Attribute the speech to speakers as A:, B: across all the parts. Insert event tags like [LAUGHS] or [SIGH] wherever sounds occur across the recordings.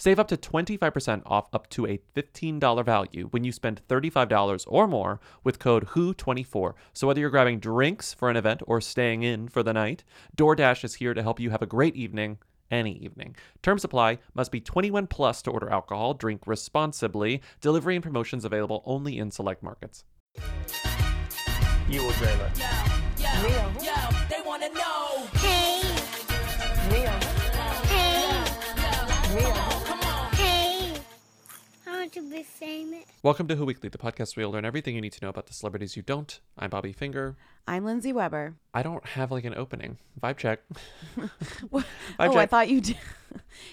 A: save up to 25% off up to a $15 value when you spend $35 or more with code WHO24. So whether you're grabbing drinks for an event or staying in for the night, DoorDash is here to help you have a great evening any evening. Terms apply. Must be 21 plus to order alcohol. Drink responsibly. Delivery and promotions available only in select markets.
B: You will dream it.
C: Yo, they wanna know.
D: Want to be famous.
A: Welcome to Who Weekly, the podcast where you'll learn everything you need to know about the celebrities you don't. I'm Bobby Finger.
E: I'm Lindsay Weber.
A: I don't have like an opening. Vibe check. [LAUGHS] [LAUGHS]
E: oh,
A: Vibe
E: I
A: check.
E: thought you did.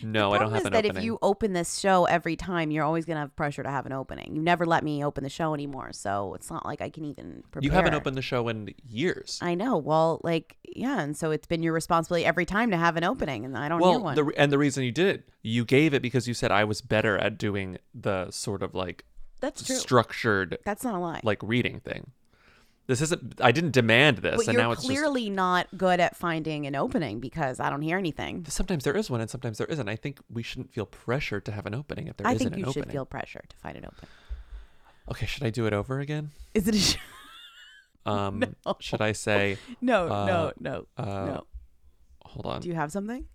A: no, I don't
E: problem
A: have
E: is
A: an
E: that
A: opening.
E: if you open this show every time, you're always gonna have pressure to have an opening. You never let me open the show anymore, so it's not like I can even prepare.
A: You haven't opened the show in years.
E: I know. Well, like yeah, and so it's been your responsibility every time to have an opening, and I don't
A: well,
E: one.
A: the, and the reason you did it, you gave it because you said I was better at doing the sort of like
E: That's true.
A: structured
E: That's not a lie.
A: like reading thing. This isn't. I didn't demand this,
E: but
A: and
E: you're
A: now it's just.
E: clearly not good at finding an opening because I don't hear anything.
A: Sometimes there is one, and sometimes there isn't. I think we shouldn't feel pressure to have an opening if there
E: I
A: not
E: think
A: an
E: you should feel pressure to find an opening.
A: Okay, should I do it over again?
E: Is it a [LAUGHS] sh-
A: Um, [LAUGHS] should I say?
E: no,
A: Uh,
E: no, no,
A: uh,
E: no?
A: Hold on.
E: Do you have something?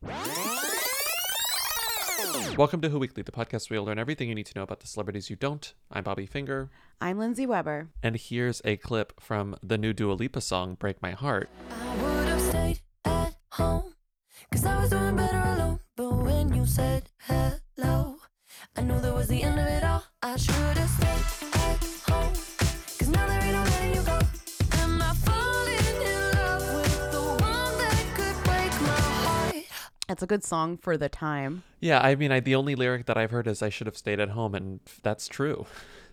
A: Welcome to Who Weekly, the podcast where you'll learn everything you need to know about the celebrities you don't. I'm Bobby Finger,
E: I'm Lindsay Weber.
A: and here's a clip from the new Dua Lipa song "Break My Heart."
F: I would have stayed at home. Cause I was doing better alone. But when you said hello, I knew that was the end of it all. I should have stayed
E: It's a good song for the time.
A: Yeah, I mean, I, the only lyric that I've heard is "I should have stayed at home," and that's true.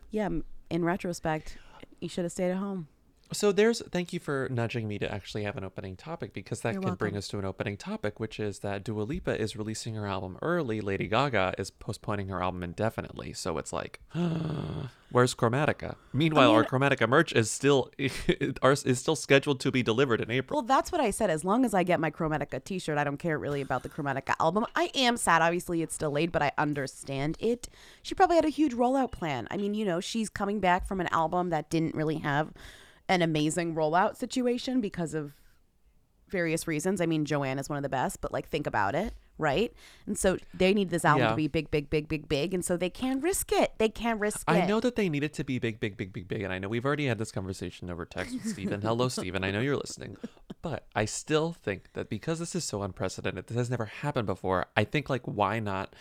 E: Yeah, in retrospect, you should have stayed at home.
A: So there's thank you for nudging me to actually have an opening topic because that
E: You're
A: can bring us to an opening topic, which is that Dua Lipa is releasing her album early. Lady Gaga is postponing her album indefinitely. So it's like, [GASPS] where's Chromatica? Meanwhile, our
E: mean-
A: Chromatica merch is still [LAUGHS] is still scheduled to be delivered in April.
E: Well, that's what I said. As long as I get my Chromatica t shirt, I don't care really about the Chromatica album. I am sad. Obviously, it's delayed, but I understand it. She probably had a huge rollout plan. I mean, you know, she's coming back from an album that didn't really have an amazing rollout situation because of various reasons. I mean, Joanne is one of the best, but like, think about it, right? And so they need this album
A: Yeah.
E: to be big, big, big, big, big. And so they can risk it. They can risk it.
A: I know that they need it to be big, big, big, big, big, and I know we've already had this conversation over text with Stephen. Hello, [LAUGHS] Stephen. I know you're listening, but I still think that because this is so unprecedented, this has never happened before. I think like why not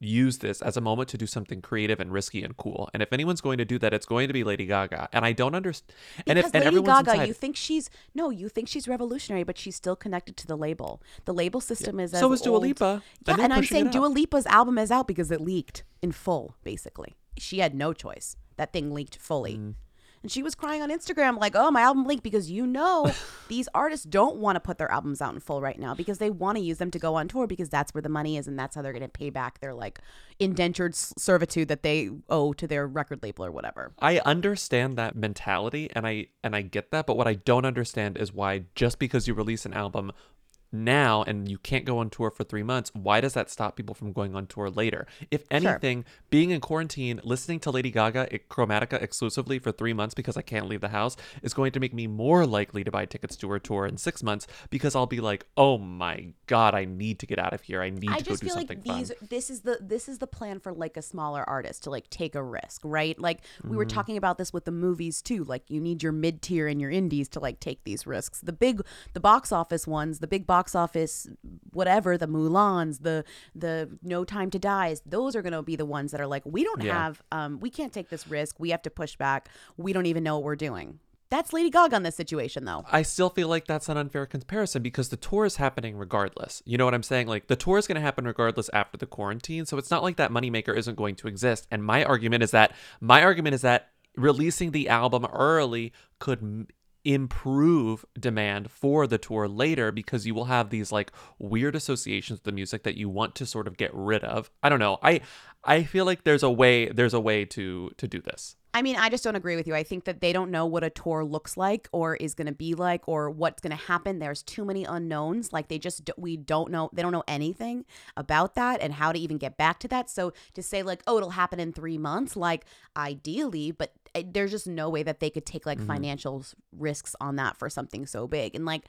A: use this as a moment to do something creative and risky and cool? And if anyone's going to do that, it's going to be Lady Gaga. And I don't understand. And if and
E: Lady
A: everyone's
E: Gaga,
A: inside,
E: you think she's no, you think she's revolutionary, but she's still connected to the label. The label system is as
A: So is Dua
E: old-
A: Lipa,
E: Yeah,
A: and
E: and I'm saying Dua. Lipa's album is out because it leaked in full. Basically, she had no choice. That thing leaked fully.
A: Mm.
E: And she was crying on Instagram like, "Oh, my album leaked because you know [LAUGHS] these artists don't want to put their albums out in full right now because they want to use them to go on tour because that's where the money is and that's how they're going to pay back their like indentured servitude that they owe to their record label or whatever."
A: I understand that mentality and I and I get that, but what I don't understand is why just because you release an album now and you can't go on tour for three months, why does that stop people from going on tour later? If anything, being in quarantine, listening to Lady Gaga at Chromatica exclusively for three months because I can't leave the house is going to make me more likely to buy tickets to her tour in six months because I'll be like, oh my god, I need to get out of here. I need
E: I
A: to go
E: just
A: do
E: feel
A: something
E: like these
A: fun.
E: this is the this is the plan for like a smaller artist to like take a risk, right? Like we were mm-hmm. talking about this with the movies too. Like you need your mid tier and your indies to like take these risks. The big the box office ones, the big box office whatever, the Mulans, the the No Time to Dies, those are gonna be the ones that are like, we don't
A: Yeah.
E: have um we can't take this risk. We have to push back. We don't even know what we're doing. That's Lady Gaga on this situation though.
A: I still feel like that's an unfair comparison because the tour is happening regardless. You know what I'm saying? Like the tour is going to happen regardless after the quarantine. So it's not like that moneymaker isn't going to exist. And my argument is that my argument is that releasing the album early could improve demand for the tour later because you will have these like weird associations with the music that you want to sort of get rid of. I don't know. I I feel like there's a way there's a way to to do this.
E: I mean, I just don't agree with you. I think that they don't know what a tour looks like or is going to be like or what's going to happen. There's too many unknowns. Like they just we don't know. They don't know anything about that and how to even get back to that. So to say like, oh, it'll happen in three months, like ideally, but uh, there's just no way that they could take like financial risks on that for something so big. And like.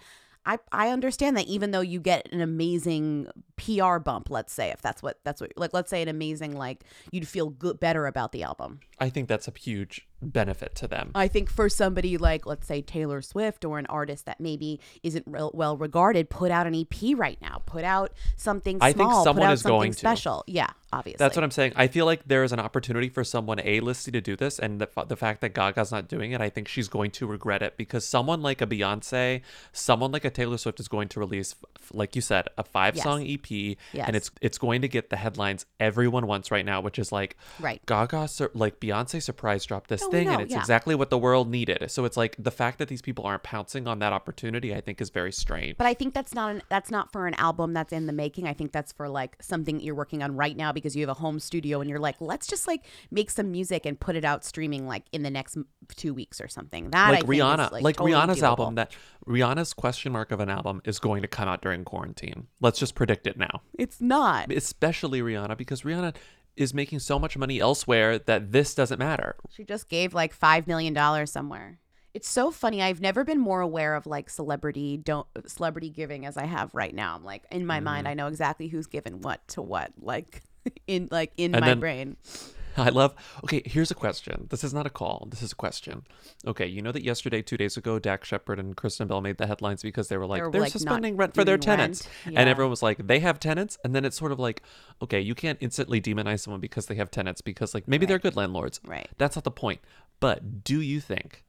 E: I, I understand that even though you get an amazing PR bump, let's say if that's what that's what like let's say an amazing like you'd feel good better about the album.
A: I think that's a huge benefit to them.
E: I think for somebody like, let's say Taylor Swift or an artist that maybe isn't real, well regarded, put out an EP right now. Put out something small.
A: I think someone is
E: something
A: going to.
E: special. Yeah, obviously.
A: That's what I'm saying. I feel like there is an opportunity for someone a listy to do this, and the, the fact that Gaga's not doing it, I think she's going to regret it because someone like a Beyonce, someone like a Taylor Swift is going to release, like you said, a five song EP,
E: Yes.
A: and it's it's going to get the headlines everyone wants right now, which is like,
E: Right.
A: Gaga, sur- like Beyonce surprise dropped this
E: No,
A: thing, and it's
E: yeah.
A: exactly what the world needed. So it's like the fact that these people aren't pouncing on that opportunity, I think, is very strange.
E: But I think that's not an, that's not for an album that's in the making. I think that's for like something that you're working on right now because you have a home studio and you're like, let's just like make some music and put it out streaming like in the next two weeks or something. That I
A: like
E: think is,
A: Rihanna, like,
E: totally
A: Rihanna's
E: doable.
A: album that Rihanna's question mark of an album is going to come out during quarantine. Let's just predict it now.
E: It's not.
A: Especially Rihanna because Rihanna is making so much money elsewhere that this doesn't matter.
E: She just gave like five million dollars somewhere. It's so funny. I've never been more aware of like celebrity don't celebrity giving as I have right now. I'm like in my mind,
A: Mm-hmm.
E: I know exactly who's given what to what, like [LAUGHS] in like in
A: And
E: my
A: then-
E: brain. [LAUGHS]
A: I love. Okay, here's a question. This is not a call. This is a question. Okay, you know that yesterday, two days ago, Dax Shepard and Kristen Bell made the headlines because they were like,
E: They were,
A: they're
E: like,
A: suspending rent for their tenants.
E: rent.
A: And everyone was like, they have tenants? And then it's sort of like, okay, you can't instantly demonize someone because they have tenants because, like, maybe they're good landlords.
E: Right.
A: That's not the point. But do you think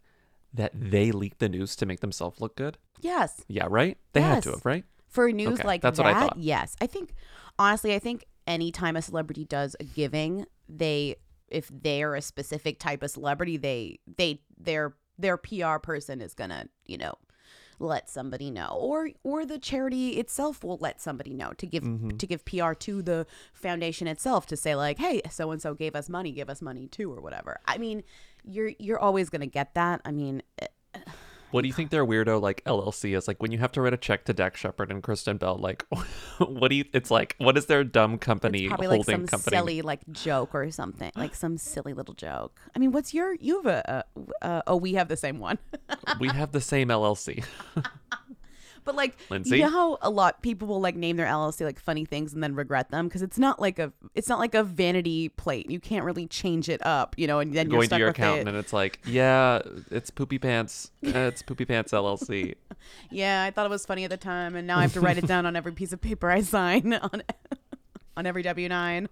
A: that they leaked the news to make themselves look good?
E: Yes.
A: Yeah, right? They had to have, right?
E: For news
A: Okay,
E: like
A: that's
E: that,
A: what I thought.
E: yes. I think honestly, I think anytime a celebrity does a giving, they if they're a specific type of celebrity, they they their their PR person is gonna, you know, let somebody know. Or or the charity itself will let somebody know to give
A: Mm-hmm.
E: to give PR to the foundation itself to say like, hey, so and so gave us money, give us money too, or whatever. I mean, you're you're always gonna get that. I mean, eh,
A: What do you think their weirdo like LLC is like when you have to write a check to Dax Shepard and Kristen Bell? Like, [LAUGHS] what do you? It's like what is their dumb company
E: probably like
A: holding
E: some
A: company?
E: silly like joke or something, like some silly little joke. I mean, what's your you have a, a uh, oh we have the same one,
A: we have the same LLC. [LAUGHS]
E: but like
A: Lindsay?
E: you know how a lot people will like name their LLC like funny things and then regret them because it's not like a it's not like a vanity plate. You can't really change it up, you know, and then you're
A: Going to your accountant
E: it.
A: and it's like, yeah, it's Poopy Pants. [LAUGHS] It's Poopy Pants LLC.
E: Yeah, I thought it was funny at the time, and now I have to write it down on every piece of paper I sign [LAUGHS] on on every W nine.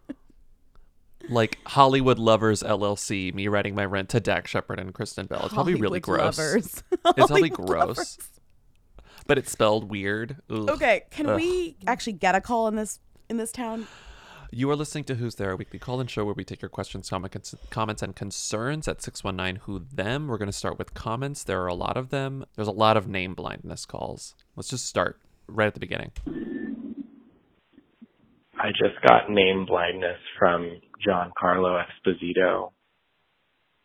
A: Like Hollywood Lovers LLC. Me writing my rent to Dax Shepard and Kristen Bell. It's probably really gross. [LAUGHS] It's probably gross.
E: lovers.
A: But it's spelled weird. Ugh.
E: Okay, can
A: Ugh.
E: we actually get a call in this in this town?
A: You are listening to Who's There, a weekly call in show where we take your questions, comment, comments, and concerns at 619 Who Them. We're going to start with comments. There are a lot of them. There's a lot of name blindness calls. Let's just start right at the beginning.
B: I just got name blindness from Giancarlo Esposito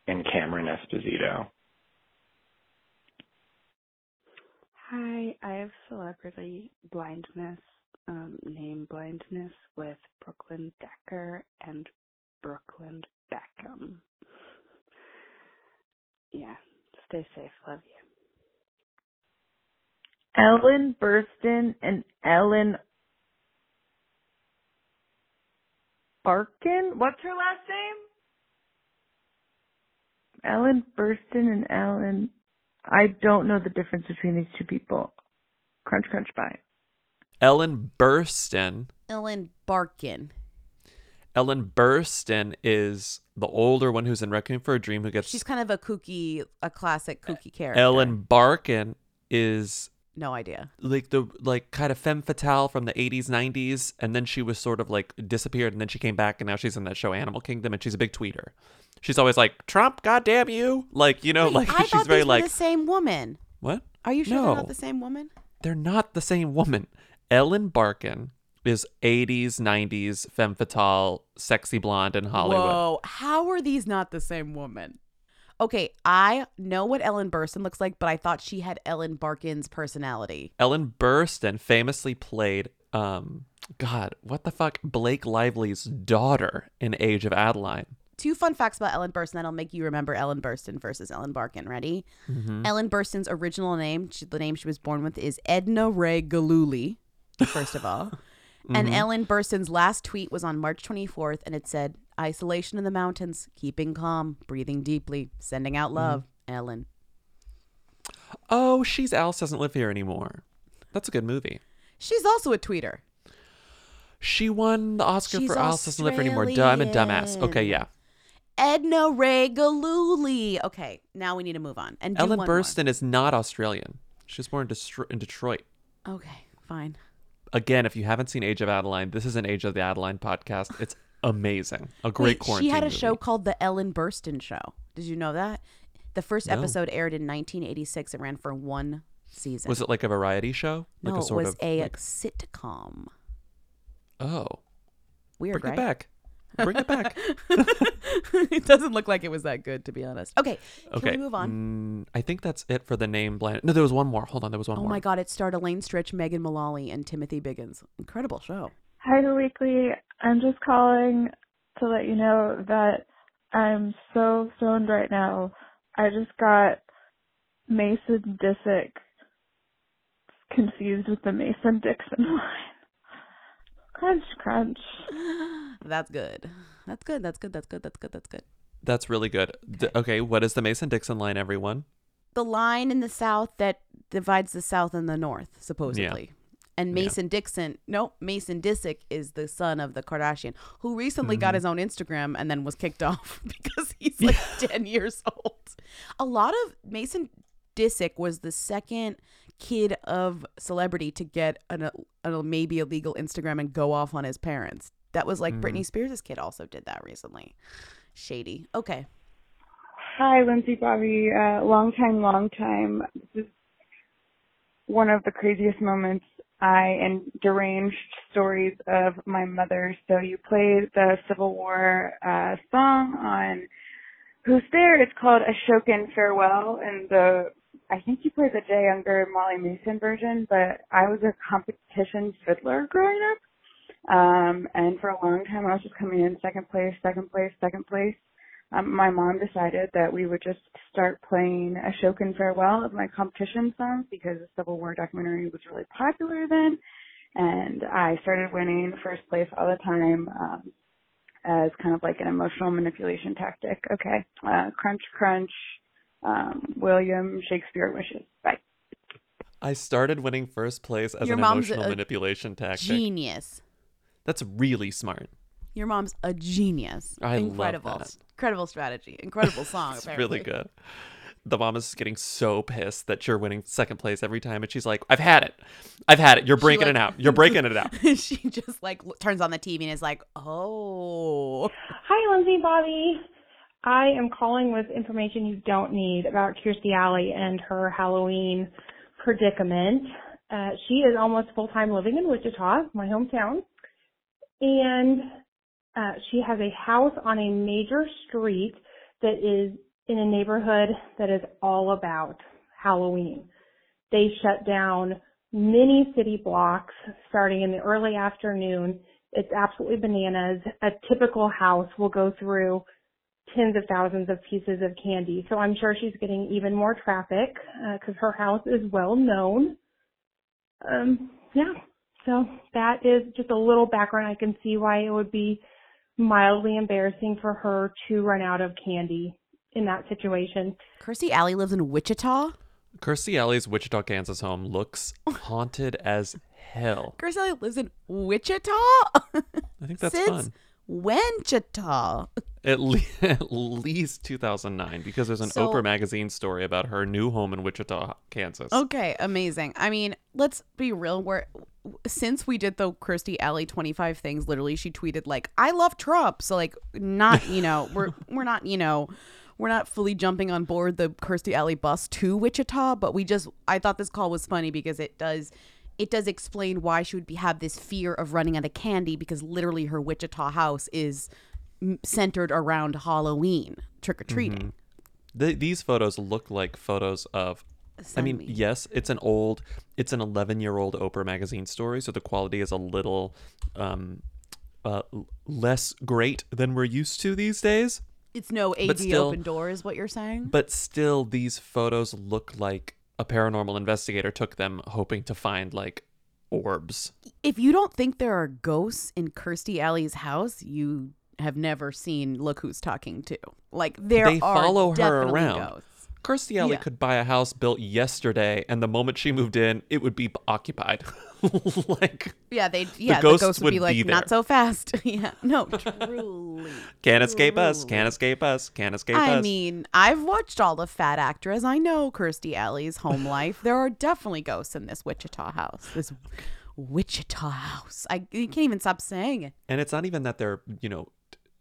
B: and Cameron Esposito.
G: Hi, I have celebrity blindness, um, name blindness with Brooklyn Decker and Brooklyn Beckham. Yeah, stay safe. Love you.
H: Ellen Burstyn and Ellen Barkin? What's her last name? Ellen Burstyn and Ellen. I don't know the difference between these two people. Crunch, crunch, bye.
A: Ellen Burstyn.
E: Ellen Barkin.
A: Ellen Burstyn is the older one who's in Requiem for a Dream who gets.
E: She's kind of a kooky, a classic kooky character.
A: Ellen Barkin is
E: No idea.
A: like the like kind of femme fatale from the 80s 90s and then she was sort of like disappeared and then she came back and now she's in that show animal kingdom and she's a big tweeter she's always like trump goddamn you like you know
E: Wait,
A: like
E: I [LAUGHS]
A: she's
E: thought
A: very like
E: the same woman.
A: what
E: Are you sure
A: no
E: they're not the same woman?
A: they're not the same woman ellen barkin is 80s 90s femme fatale sexy blonde in hollywood
E: Whoa, how are these not the same woman? Okay, I know what Ellen Burstyn looks like, but I thought she had Ellen Barkin's personality.
A: ellen burstyn famously played um god what the fuck blake lively's daughter in age of adaline
E: Two fun facts about Ellen Burstyn that'll make you remember Ellen Burstyn versus Ellen Barkin. Ready?
A: Mhm.
E: Ellen Burstyn's original name, she, the name she was born with, is Edna Rae Gillooly, first of all. [LAUGHS] And
A: Mhm.
E: Ellen Burstyn's last tweet was on March 24th, and it said, Isolation in the mountains, keeping calm, breathing deeply, sending out mm-hmm. love, Ellen.
A: Oh, she's Alice doesn't live here anymore. That's a good movie.
E: She's also a tweeter.
A: She won the Oscar
E: She's
A: for Alice doesn't live here anymore. Duh, I'm a dumbass. Okay, yeah.
E: Edna Rae Gillooly. Okay, now we need to move on. And
A: Ellen
E: more.
A: Burstyn is not Australian. She was born in, Destro- in Detroit.
E: Okay, fine.
A: Again, if you haven't seen Age of Adaline, this is an Age of the Adaline podcast. It's amazing. A great
E: Wait,
A: quarantine
E: She had a
A: movie.
E: show called The Ellen Burstyn Show. Did you know that? The first
A: No.
E: episode aired in 1986. It ran for one season.
A: Was it like a variety show? Like
E: no,
A: a sort
E: it was
A: of
E: a
A: like-
E: sitcom.
A: Oh.
E: Weird,
A: Bring
E: right?
A: it back. Bring it back. [LAUGHS]
E: it doesn't look like it was that good, to be honest. Okay, can
A: Okay.
E: we move on?
A: Mm, I think that's it for the name blind. No, there was one more. Hold on, there was one
E: oh
A: more.
E: Oh my God! It starred Elaine Stritch, Megan Mullally, and Timothy Biggins. Incredible show.
I: Hi, the weekly. I'm just calling to let you know that I'm so stoned right now. I just got Mason Disick confused with the Mason Dixon [LAUGHS] line. Crunch, crunch. [GASPS]
E: That's good. That's good. That's good. That's good. That's good. That's good.
A: That's really good. D- okay, what is the Mason Dixon line, everyone?
E: The line in the South that divides the South and the North, supposedly. And
A: Yeah.
E: Mason Dixon, no, Mason Disick is the son of the Kardashian, who recently got
A: Mhm.
E: his own Instagram and then was kicked [LAUGHS] off [LAUGHS] because he's like [LAUGHS] 10 years old. A lot of Mason Disick was the second kid of celebrity to get an, a maybe illegal Instagram and go off on his parents. That was like
A: Mhm.
E: Britney Spears' kid also did that recently. Shady. Okay.
I: Hi, Lindsay Bobby. Uh, long time, long time. This is one of the craziest moments I and deranged stories of my mother. So you played the Civil War uh, song on Who's There? It's called Ashokan Farewell, and the I think you played the Jay Ungar Molly Mason version, but I was a competition fiddler growing up. Um, and for a long time I was just coming in second place, second place, second place um, my mom decided that we would just start playing a Ashokan Farewell of my competition songs because the Civil War documentary was really popular then. And I started winning first place all the time um, as kind of like an emotional manipulation tactic. Okay. Uh, crunch, crunch. Um, William Shakespeare wishes. Bye.
A: I started winning first place as
E: Your
A: an
E: mom's
A: emotional
E: a
A: manipulation tactic.
E: Genius.
A: That's really smart.
E: Your mom's a genius.
A: I love
E: Incredible.
A: that.
E: Incredible strategy. Incredible song.
A: It's
E: apparently.
A: really good. The mom is getting so pissed that you're winning second place every time, and she's like, "I've had it, I've had it. You're breaking
E: like-
A: it out. You're breaking it out." [LAUGHS]
E: she just like turns on the TV and is like, "Oh,
J: Hi, Lindsay Bobby. I am calling with information you don't need about Kirstie Alley and her Halloween predicament. Uh, she is almost full time living in Wichita, my hometown, and uh, she has a house on a major street that is in a neighborhood that is all about Halloween. they shut down many city blocks starting in the early afternoon. It's absolutely bananas. A typical house will go through tens of thousands of pieces of candy. So I'm sure she's getting even more traffic because her house is well known. Um, yeah. So that is just a little background. I can see why it would be mildly embarrassing for her to run out of candy in that situation.
E: Kirstie Alley lives in Wichita.
A: Kirstie Alley's Wichita, Kansas home looks haunted as hell.
E: Kirstie Alley lives in Wichita.
A: I think that's
E: Since
A: fun.
E: Wichita.
A: At, le- [LAUGHS] at least 2009 because there's an
E: So-
A: Oprah magazine story about her new home in Wichita, Kansas.
E: Okay, amazing. I mean, let's be real. Where since we did the Kirstie Alley 25 things, literally she tweeted like, "I love Trump." So like, not you know, [LAUGHS] we're we're not you know, we're not fully jumping on board the Kirstie Alley bus to Wichita, but we just I thought this call was funny because it does. It does explain why she would be, have this fear of running out of candy because literally her Wichita house is centered around Halloween trick or treating.
A: Th- these photos look like photos of. I mean,
E: me.
A: yes, it's an old, it's an 11 year old Oprah magazine story, so the quality is a little um, uh, less great than we're used to these days.
E: It's no AD
A: still-
E: open door, is what you're saying?
A: But still, these photos look like a paranormal investigator took them, hoping to find like orbs.
E: if you don't think there are ghosts in Kirstie Alley's house, you have never seen Look Who's Talking Too. Like there
A: they
E: are
A: follow her around.
E: ghosts.
A: Kirstie Alley
E: Yeah.
A: could buy a house built yesterday, and the moment she moved in, it would be occupied. [LAUGHS] like
E: Yeah, they yeah, the
A: ghosts
E: ghosts, would,
A: would
E: be like
A: be
E: not so fast. [LAUGHS] yeah. No, truly.
A: can't escape us, can't escape us, can't escape
E: I
A: us.
E: I mean, I've watched all the Fat Actress. I know Kirstie Alley's home life. There are definitely ghosts in this Wichita house. This Wichita house. I you can't even stop saying it.
A: and it's not even that they're you know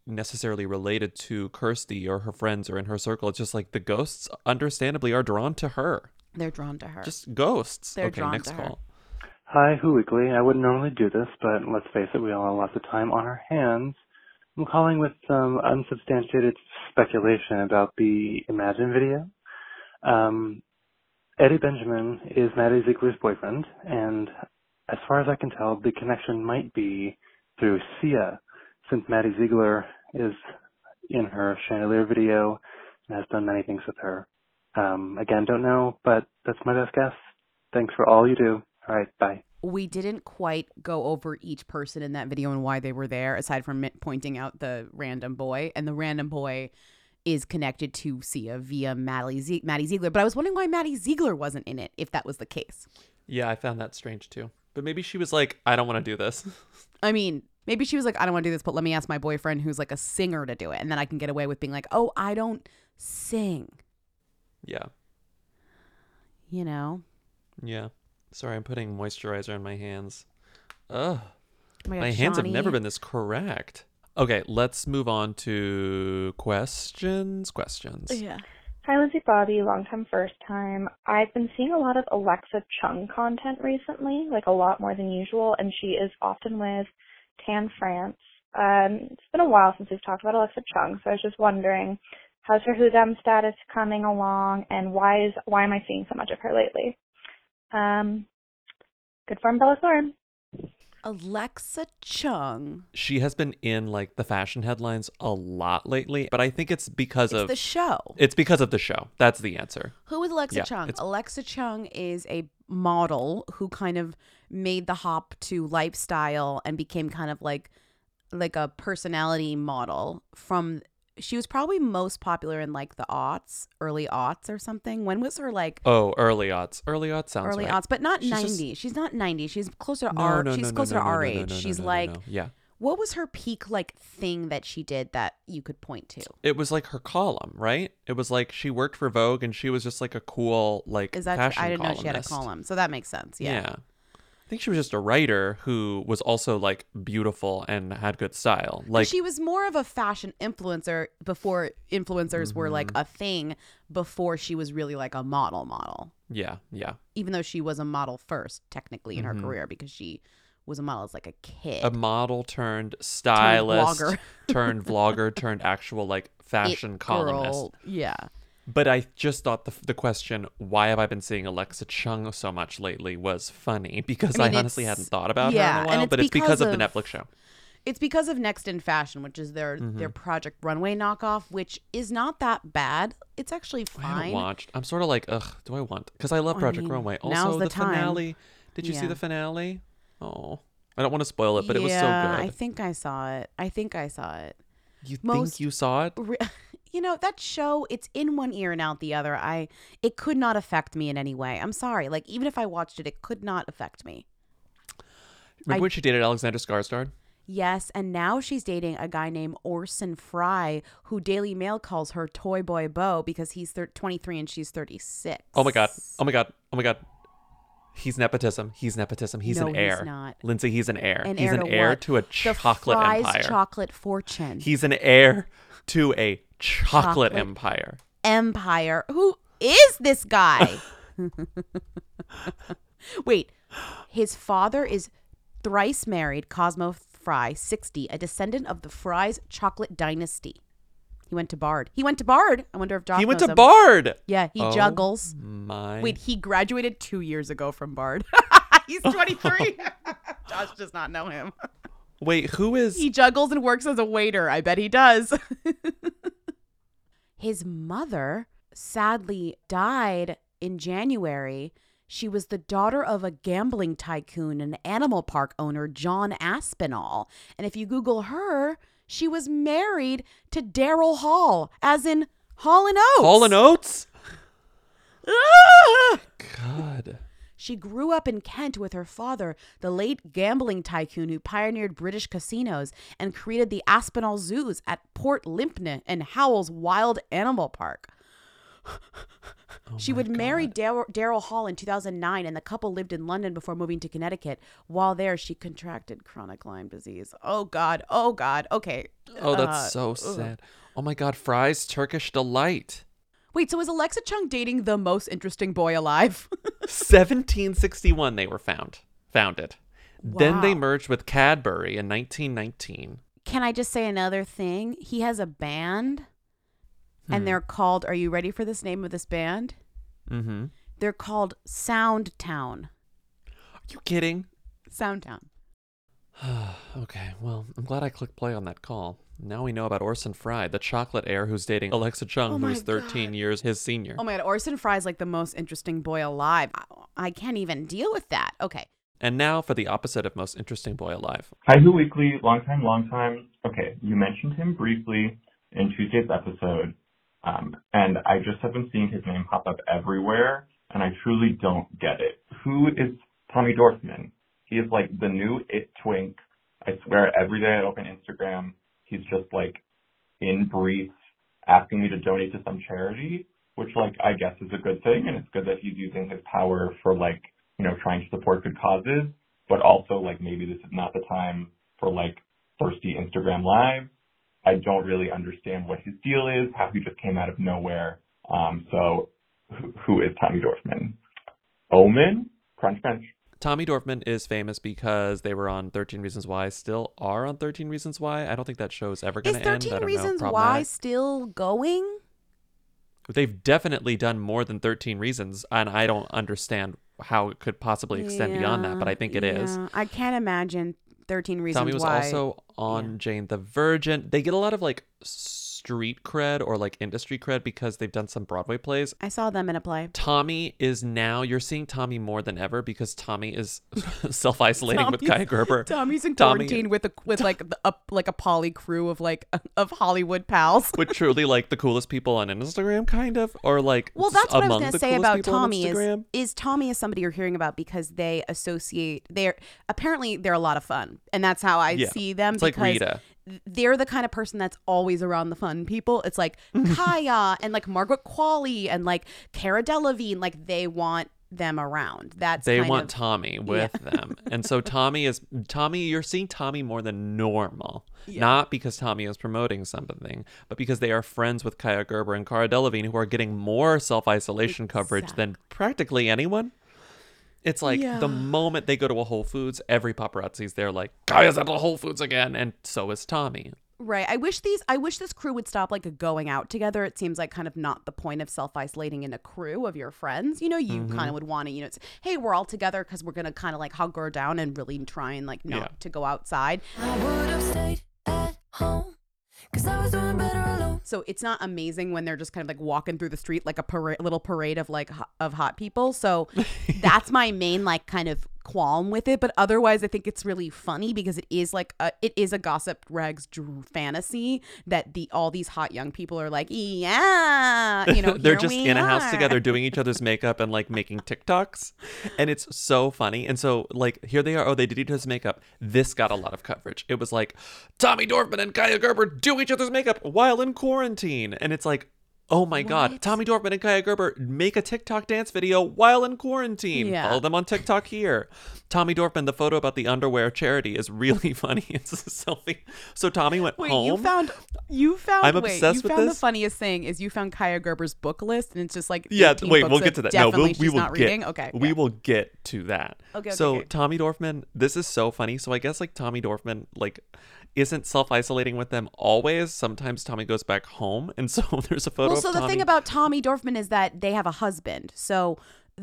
A: necessarily related to Kirstie or her friends or in her circle. It's just like the ghosts, understandably, are drawn to her.
E: They're drawn to her.
A: Just ghosts.
E: They're
A: okay,
E: drawn
A: next
E: to her.
A: call.
B: Hi, Who Weekly. I wouldn't normally do this, but let's face it, we all have lots of time on our hands. I'm calling with some unsubstantiated speculation about the Imagine video. Um, Eddie Benjamin is Maddie Ziegler's boyfriend, and as far as I can tell, the connection might be through Sia, since Maddie Ziegler is in her Chandelier video and has done many things with her. Um, again, don't know, but that's my best guess. Thanks for all you do. All right, bye.
E: we didn't quite go over each person in that video and why they were there, aside from pointing out the random boy. And the random boy is connected to Sia via Maddie, Ze- Maddie Ziegler. But I was wondering why Maddie Ziegler wasn't in it, if that was the case.
A: Yeah, I found that strange too. But maybe she was like, I don't want to do this.
E: I mean, maybe she was like, I don't want to do this, but let me ask my boyfriend who's like a singer to do it. And then I can get away with being like, oh, I don't sing,
A: yeah.
E: you know?
A: Yeah. Sorry, I'm putting moisturizer on my hands. Oh Ugh.
E: Oh my,
A: My hands have never been this correct. Okay, let's move on to questions. Questions.
E: Yeah.
K: Hi, Lindsay Bobby, long time, first time. I've been seeing a lot of Alexa Chung content recently, like a lot more than usual, and she is often with Tan France. Um, it's been a while since we've talked about Alexa Chung, so I was just wondering, how's her Who Dem status coming along, and why is why am I seeing so much of her lately? Um, good for Bella Thorne.
E: Alexa Chung.
A: She has been in like the fashion headlines a lot lately, but I think it's because
E: It's
A: of
E: the show.
A: It's because of the show. That's the answer.
E: Who is Alexa
A: Yeah,
E: Chung? Alexa Chung is a model who kind of made the hop to lifestyle and became kind of like like a personality model from she was probably most popular in like the aughts, early aughts or something. When was her like
A: Oh, early aughts. Early aughts sounds
E: early
A: right.
E: aughts, but not
A: She's
E: 90.
A: just-
E: She's not 90. She's closer to
A: No,
E: our
A: no,
E: she's
A: no,
E: closer to our age. she's like.
A: Yeah.
E: What was her peak like thing that she did that you could point to?
A: It was like her column, right? It was like she worked for Vogue and she was just like a cool like
E: Is that
A: fashion
E: I didn't know she had a column. So that makes sense. Yeah.
A: I think she was just a writer who was also like beautiful and had good style. Like
E: she was more of a fashion influencer before influencers were like
A: Mm-hmm.
E: a thing before she was really like a model model
A: yeah, yeah.
E: even though she was a model first technically in
A: Mhm.
E: her career because she was a model as like a kid
A: A model turned stylist
E: blogger.
A: turned vlogger [LAUGHS] turned actual like fashion
E: It
A: columnist.
E: girl. yeah
A: But I just thought the, the question, why have I been seeing Alexa Chung so much lately, was funny [LAUGHS] because I,
E: I
A: honestly hadn't thought about her
E: yeah,
A: in a
E: and
A: while.
E: it's
A: but it's because
E: because
A: of, the Netflix show.
E: It's because of Next in Fashion, which is their their
A: Mhm.
E: Project Runway knockoff, which is not that bad. It's actually
A: I watched. I'm sort of like, ugh, do I want? Because I love
E: I
A: Project
E: mean,
A: Runway. Also,
E: the
A: the, finale. Did you see the finale? Oh, I don't want to spoil it, but it was so good.
E: I think I saw it. I think I saw it.
A: you
E: most-
A: think you saw it?
E: Re- [LAUGHS] you know that show it's in one ear and out the other i it could not affect me in any way i'm sorry like even if i watched it it could not affect me
A: Remember
E: I-
A: when she dated Alexander Skarsgård?
E: yes and now she's dating a guy named orson fry who daily mail calls her toy boy bo because he's thir- 23 and she's 36
A: Oh my god! Oh my god! Oh my god! He's nepotism. He's nepotism. He's
E: No,
A: an
E: he's
A: heir.
E: not.
A: Lindsay, he's an heir.
E: An
A: he's
E: heir
A: an
E: to
A: heir
E: what?
A: to a
E: the
A: chocolate
E: Fry's
A: empire.
E: chocolate fortune
A: He's an heir to a chocolate,
E: Chocolate.
A: empire.
E: empire. Who is this guy? [LAUGHS] Wait, his father is thrice married Cosmo Fry, 60, a descendant of the Fry's chocolate dynasty. He went to Bard. He went to Bard. I wonder if Josh
A: he went to
E: him.
A: Bard.
E: Yeah, he
A: Oh
E: juggles.
A: My.
E: Wait, he graduated two years ago from Bard. [LAUGHS] He's 23. [LAUGHS] Josh does not know him.
A: Wait, who is?
E: He juggles and works as a waiter. I bet he does. [LAUGHS] His mother sadly died in January. She was the daughter of a gambling tycoon and animal park owner, John Aspinall. And if you Google her, she was married to Daryl Hall, as in Hall and Oates.
A: Hall and Oates.
E: Ah! [LAUGHS]
A: God.
E: She grew up in Kent with her father, the late gambling tycoon who pioneered British casinos and created the Aspinall Zoos at Port Lympne and Howletts Wild Animal Park. she would marry Daryl Hall in 2009, and the couple lived in London before moving to Connecticut. While there, she contracted chronic Lyme disease. Oh, God. Oh, God. Okay.
A: Oh, that's
E: Uh,
A: so
E: ugh.
A: sad. Oh my God, Fry's Turkish delight.
E: Wait, so is Alexa Chung dating the most interesting boy alive? [LAUGHS]
A: 1761 they were found. Founded. Then they merged with Cadbury in 1919.
E: Can I just say another thing? He has a band,
A: Hmm.
E: and they're called. Are you ready for this name of this band?
A: Mm-hmm.
E: They're called Sound Town.
A: Are you kidding?
E: Sound Town. [SIGHS]
A: okay, well, I'm glad I clicked play on that call. Now we know about Orson Fry, the chocolate heir who's dating Alexa Chung,
E: Oh
A: who's 13 years his senior.
E: Oh my God, Orson Fry's like the most interesting boy alive. I, I can't even deal with that. Okay.
A: And now for the opposite of most interesting boy alive.
L: Hi, Who Weekly. Long time, long time. Okay, you mentioned him briefly in Tuesday's episode, um, and I just have been seeing his name pop up everywhere, and I truly don't get it. Who is Tommy Dorfman? He is like the new it twink. I swear, every day I open Instagram, he's just like in briefs asking me to donate to some charity, which like I guess is a good thing, and it's good that he's using his power for like you know trying to support good causes but also like maybe this is not the time for like thirsty Instagram live. I don't really understand what his deal is, how he just came out of nowhere. Um, so who, who is Tommy Dorfman? Omen? Crunch Crunch.
A: Tommy Dorfman is famous because they were on 13 Reasons Why, still are on 13 Reasons Why. I don't think that show is ever going to end. I
E: 13 Reasons
A: know.
E: Why still going?
A: They've definitely done more than 13 Reasons, and I don't understand how it could possibly extend beyond that, but I think it is.
E: yeah. I can't imagine 13 Reasons
A: Tommy was
E: Why.
A: also on Jane the Virgin. They get a lot of like street cred or like industry cred because they've done some Broadway plays.
E: I saw them in a play.
A: Tommy is now you're seeing Tommy more than ever because Tommy is [LAUGHS] self isolating with Kaia Gerber.
E: Tommy's in
A: Tommy-
E: quarantine with a with like a like a poly crew of like [LAUGHS] of Hollywood pals.
A: with truly like the coolest people on Instagram, kind of, or like
E: Well, that's what I was gonna say about Tommy is is Tommy is somebody you're hearing about because they associate they're apparently they're a lot of fun and that's how I
A: Yeah.
E: see them
A: It's like
E: because
A: Rita.
E: They're the kind of person that's always around the fun people. It's like [LAUGHS] Kaia and like Margaret Qualley and like Cara Delevingne like they want them around. That's
A: they want
E: of-
A: Tommy with them. [LAUGHS] And so Tommy is Tommy you're seeing Tommy more than normal.
E: Yeah.
A: Not because Tommy is promoting something, but because they are friends with Kaia Gerber and Cara Delevingne who are getting more self-isolation coverage than practically anyone. It's like
E: Yeah.
A: the moment they go to a Whole Foods, every paparazzi's there like, Kaia's at the Whole Foods again, and so is Tommy.
E: Right. I wish these I wish this crew would stop like going out together. It seems like kind of not the point of self-isolating in a crew of your friends. You know, you
A: Mhm.
E: kind of would want to, you know, it's, hey, we're all together cuz we're going to kind of like hug her down and really try and like not
A: Yeah.
E: to go outside.
F: I would have stayed at home. Cause I was doing better alone.
E: So it's not amazing when they're just kind of like walking through the street like a parade, little parade of like ho- of hot people. So [LAUGHS] that's my main like kind of qualm with it. But otherwise, I think it's really funny because it is like a, it is a gossip rags fantasy that the all these hot young people are like, yeah, you [LAUGHS] know,
A: they're just in a house together doing each other's [LAUGHS] makeup and like making TikToks. And it's so funny. And so like here they are, oh, they did each other's makeup. This got a lot of coverage. It was like Tommy Dorfman and Kaia Gerber do each other's makeup while in quarantine. And it's like, oh my God, Tommy Dorfman and Kaia Gerber make a TikTok dance video while in quarantine.
E: Yeah.
A: Follow them on TikTok here. Tommy Dorfman, the photo about the underwear charity is really [LAUGHS] funny. It's a selfie. So Tommy went
E: Wait,
A: home.
E: you found you found
A: I'm
E: wait,
A: obsessed
E: you
A: with
E: found
A: this.
E: the funniest thing is you found Kaia Gerber's book list and it's just like
A: Yeah, wait, we'll get to that. No, we'll, we will
E: not
A: get,
E: reading. Okay,
A: we
E: yeah.
A: will get to that.
E: Okay, okay,
A: So
E: okay.
A: Tommy Dorfman, this is so funny. So I guess like Tommy Dorfman like isn't self isolating with them always. Sometimes Tommy goes back home, and so [LAUGHS] there's a photo.
E: well so the thing about tommy dorfman is that they have a husband so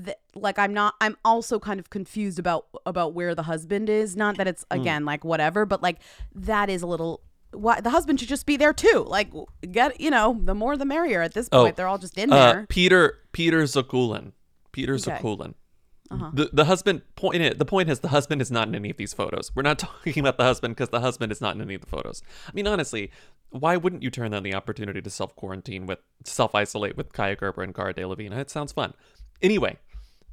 E: th- like i'm not i'm also kind of confused about about where the husband is not that it's
A: Mm.
E: again like whatever but like that is a little why the husband should just be there too like get you know the more the merrier at this point Oh, they're all just in
A: uh,
E: there
A: Peter Peter Zurkuhlen. Peter
E: Okay.
A: Zurkuhlen.
E: Uh-huh.
A: The the husband point it, the point is the husband is not in any of these photos. We're not [LAUGHS] talking about the husband because the husband is not in any of the photos. I mean honestly, why wouldn't you turn down the opportunity to self quarantine with self isolate with Kaia Gerber and Cara Delevingne? It sounds fun. Anyway,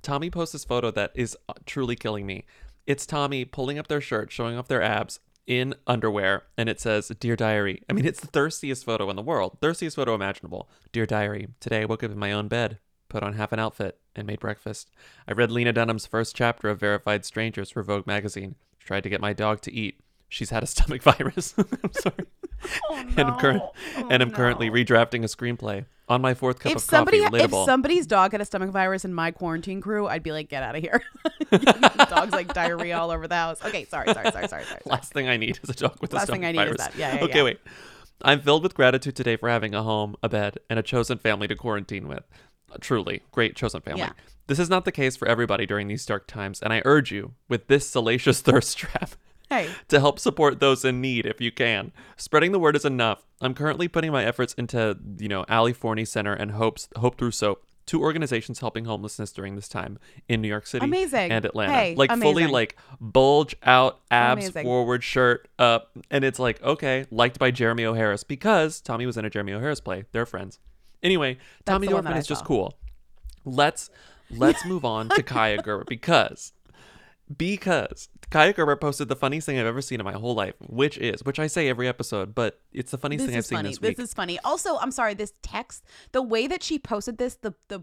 A: Tommy posts this photo that is uh, truly killing me. It's Tommy pulling up their shirt, showing off their abs in underwear, and it says, Dear Diary. I mean, it's the thirstiest photo in the world, thirstiest photo imaginable. Dear Diary, today I woke up in my own bed, put on half an outfit, and made breakfast. I read Lena Dunham's first chapter of Verified Strangers for Vogue magazine. Tried to get my dog to eat. She's had a [LAUGHS] stomach virus. [LAUGHS] I'm sorry. Oh, [LAUGHS] and I'm, current, oh, and I'm currently redrafting a screenplay on my fourth cup
E: if
A: of
E: somebody
A: coffee.
E: if
A: Relatable.
E: somebody's dog had a stomach virus in my quarantine crew i'd be like get out of here dog's like diarrhea all over the house okay sorry sorry sorry sorry sorry
A: Last thing I need is a dog with a stomach virus.
E: Last thing I need is that. Yeah, yeah,
A: okay,
E: yeah.
A: wait. I'm filled with gratitude today for having a home, a bed, and a chosen family to quarantine with. Truly, great chosen family.
E: Yeah.
A: This is not the case for everybody during these dark times, and I urge you, with this salacious [LAUGHS] thirst trap,
E: Hey. [LAUGHS]
A: to help support those in need if you can. Spreading the word is enough. I'm currently putting my efforts into, you know, Ali Forney Center and Hope's Hope Through Soap, two organizations helping homelessness during this time in New York City
E: Amazing.
A: and Atlanta.
E: Hey,
A: like fully like bulge out abs
E: Amazing.
A: forward shirt up and it's like okay, liked by Jeremy O. Harris because Tommy was in a Jeremy O. Harris play. They're friends. Anyway, Tommy
E: the
A: Dorfman is just cool. Let's let's move on to Kaia Gerber [LAUGHS] because because Kaia Gerber posted the funniest thing I've ever seen in my whole life, which is, which I say every episode, but it's the funniest
E: this
A: thing I've
E: is
A: seen
E: funny.
A: this
E: This
A: week.
E: is funny. Also, I'm sorry. This text, the way that she posted this, the the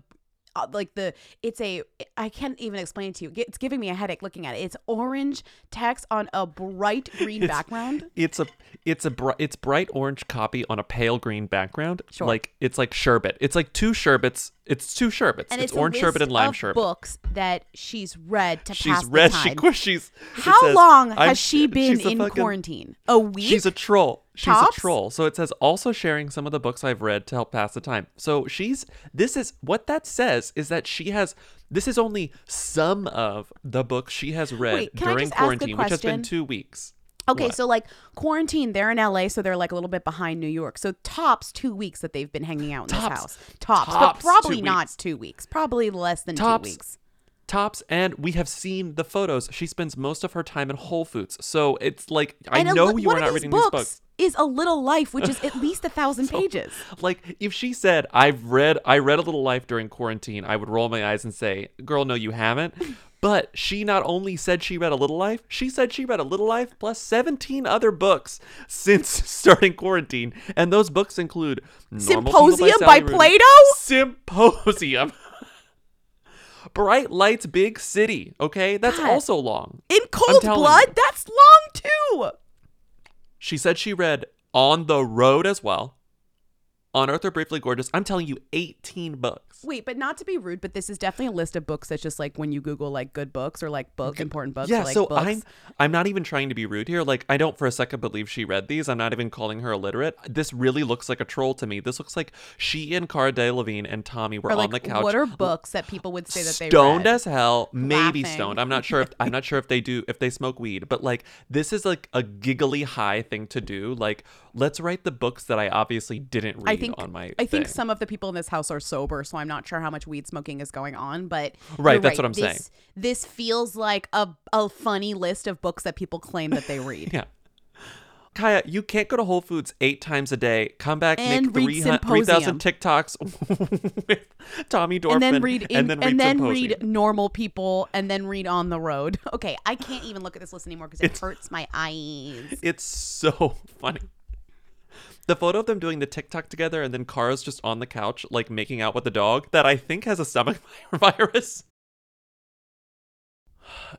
E: Uh, like the it's a I can't even explain it to you. It's giving me a headache looking at it. It's orange text on a bright green
A: It's-
E: background.
A: It's a it's a bri- it's bright orange copy on a pale green background.
E: Sure.
A: Like it's like sherbet. It's like two sherbets. It's two sherbets.
E: And
A: it's,
E: it's,
A: orange sherbet and lime sherbet.
E: Books that she's read to
A: She's
E: pass
A: read.
E: the [LAUGHS]
A: She
E: time.
A: qu- she's.
E: How
A: says,
E: long has she been in
A: fucking-
E: quarantine? A week.
A: She's a troll. She's
E: Tops?
A: a troll. So it says also sharing some of the books I've read to help pass the time. So she's this is what that says is that she has this is only some of the books she has read
E: Wait,
A: during
E: just ask a
A: quarantine, which has been two weeks.
E: Okay,
A: What?
E: so like quarantine, they're in LA, so they're like a little bit behind New York. So tops two weeks that they've been hanging out in
A: Tops.
E: this house. Tops,
A: Tops
E: but probably
A: two
E: not
A: weeks.
E: two weeks. Probably less than
A: Tops.
E: two weeks.
A: Tops, and we have seen the photos. She spends most of her time in Whole Foods, so it's like I
E: and
A: know
E: li-
A: you are not reading
E: books
A: these books.
E: Is a little life, which is at least a [LAUGHS] thousand pages.
A: Like if she said, "I've read, I read a little life during quarantine," I would roll my eyes and say, "Girl, no, you haven't." [LAUGHS] But she not only said she read a little life, she said she read a little life plus 17 other books [LAUGHS] since starting quarantine, and those books include
E: Symposium
A: Sally
E: by Plato?
A: Symposium. Bright Lights Big City, okay? That's
E: God.
A: also long.
E: In cold blood,
A: you.
E: that's long too.
A: She said she read On the Road as well. On Earth We're Briefly Gorgeous, I'm telling you, 18 books.
E: Wait, but not to be rude, but this is definitely a list of books that's just like when you Google like good books or like book important books.
A: yeah,
E: or, like,
A: so
E: books.
A: I'm I'm not even trying to be rude here. Like I don't for a second believe she read these. I'm not even calling her illiterate. This really looks like a troll to me. This looks like she and Cara Delevingne and Tommy were
E: or like
A: on the couch.
E: what are books that people would say that they read?
A: stoned
E: read?
A: as hell maybe
E: Laughing.
A: stoned i'm not sure if i'm not sure if they do if they smoke weed but like this is like a giggly high thing to do like let's write the books that i obviously didn't read
E: think
A: on my
E: I think some of the people in this house are sober, so I'm not sure how much weed smoking is going on. But
A: Right, that's what I'm
E: This-
A: saying.
E: This feels like a a funny list of books that people claim that they read. [LAUGHS]
A: yeah Kaia, you can't go to Whole Foods eight times a day, come back,
E: And
A: make
E: read
A: 300 3,000
E: Symposium.
A: TikToks [LAUGHS] with Tommy Dorfman,
E: and then read in,
A: and then read,
E: and
A: then
E: read normal people and then read on the road. [LAUGHS] Okay, I can't even look at this list anymore because it hurts my eyes.
A: It's so funny. The photo of them doing the TikTok together and then Kara's just on the couch, like making out with the dog that I think has a stomach [LAUGHS] virus.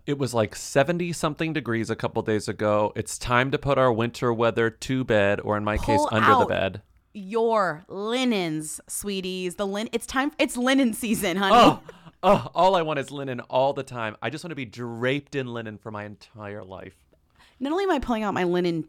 A: It was like 70 something degrees a couple days ago. It's time to put our winter weather to bed, or in my case,
E: Pull
A: under the bed.
E: Your linens, sweeties. The lin. It's time. It's linen season, honey.
A: Oh, oh, all I want is linen all the time. I just want to be draped in linen for my entire life.
E: Not only am I pulling out my linen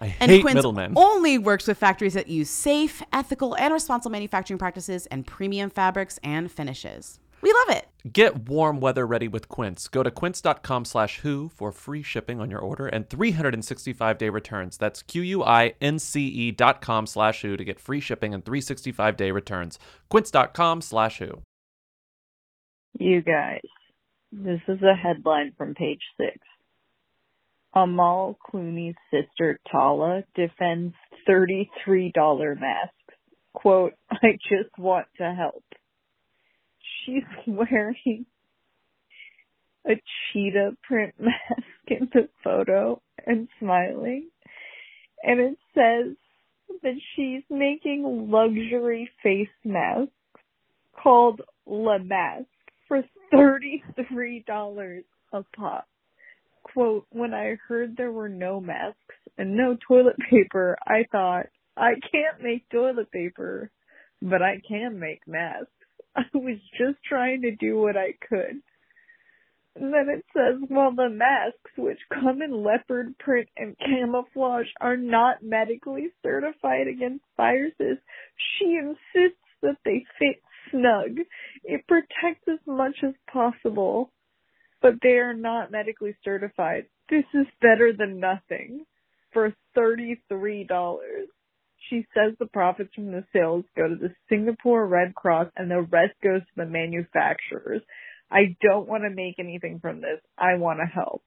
A: I
E: And
A: hate
E: Quince
A: middlemen.
E: only works with factories that use safe, ethical, and responsible manufacturing practices and premium fabrics and finishes. We love it.
A: Get warm weather ready with Quince. Go to quince.com slash who for free shipping on your order and 365 day returns. That's Q-U-I-N-C-E E dot com slash who to get free shipping and 365 day returns. Quince.com slash who.
H: You guys, this is a headline from page six. Amal Clooney's sister Tala defends $33 masks. Quote, I just want to help. She's [LAUGHS] wearing a cheetah print [LAUGHS] mask in the photo and smiling. And it says that she's making luxury face masks called La Mask for $33 a pop. Quote, when I heard there were no masks and no toilet paper, I thought, I can't make toilet paper, but I can make masks. [LAUGHS] I was just trying to do what I could. And then it says, well, the masks, which come in leopard print and camouflage, are not medically certified against viruses. She insists that they fit snug. It protects as much as possible, but they are not medically certified. This is better than nothing for $33. She says the profits from the sales go to the Singapore Red Cross and the rest goes to the manufacturers. I don't want to make anything from this. I want to help.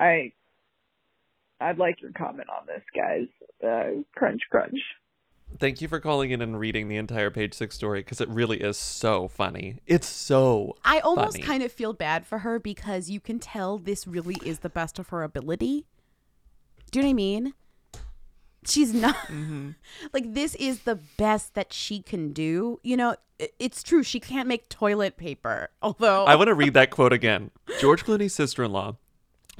H: I, I'd like your comment on this, guys. Uh, crunch, crunch.
A: Thank you for calling in and reading the entire page six story because it really is so funny. It's so
E: I almost
A: funny.
E: kind of feel bad for her because you can tell this really is the best of her ability. Do you know what I mean? She's not [LAUGHS]
A: Mm-hmm.
E: like this is the best that she can do. You know, it's true she can't make toilet paper. Although
A: I want to read that quote again. [LAUGHS] George Clooney's sister-in-law.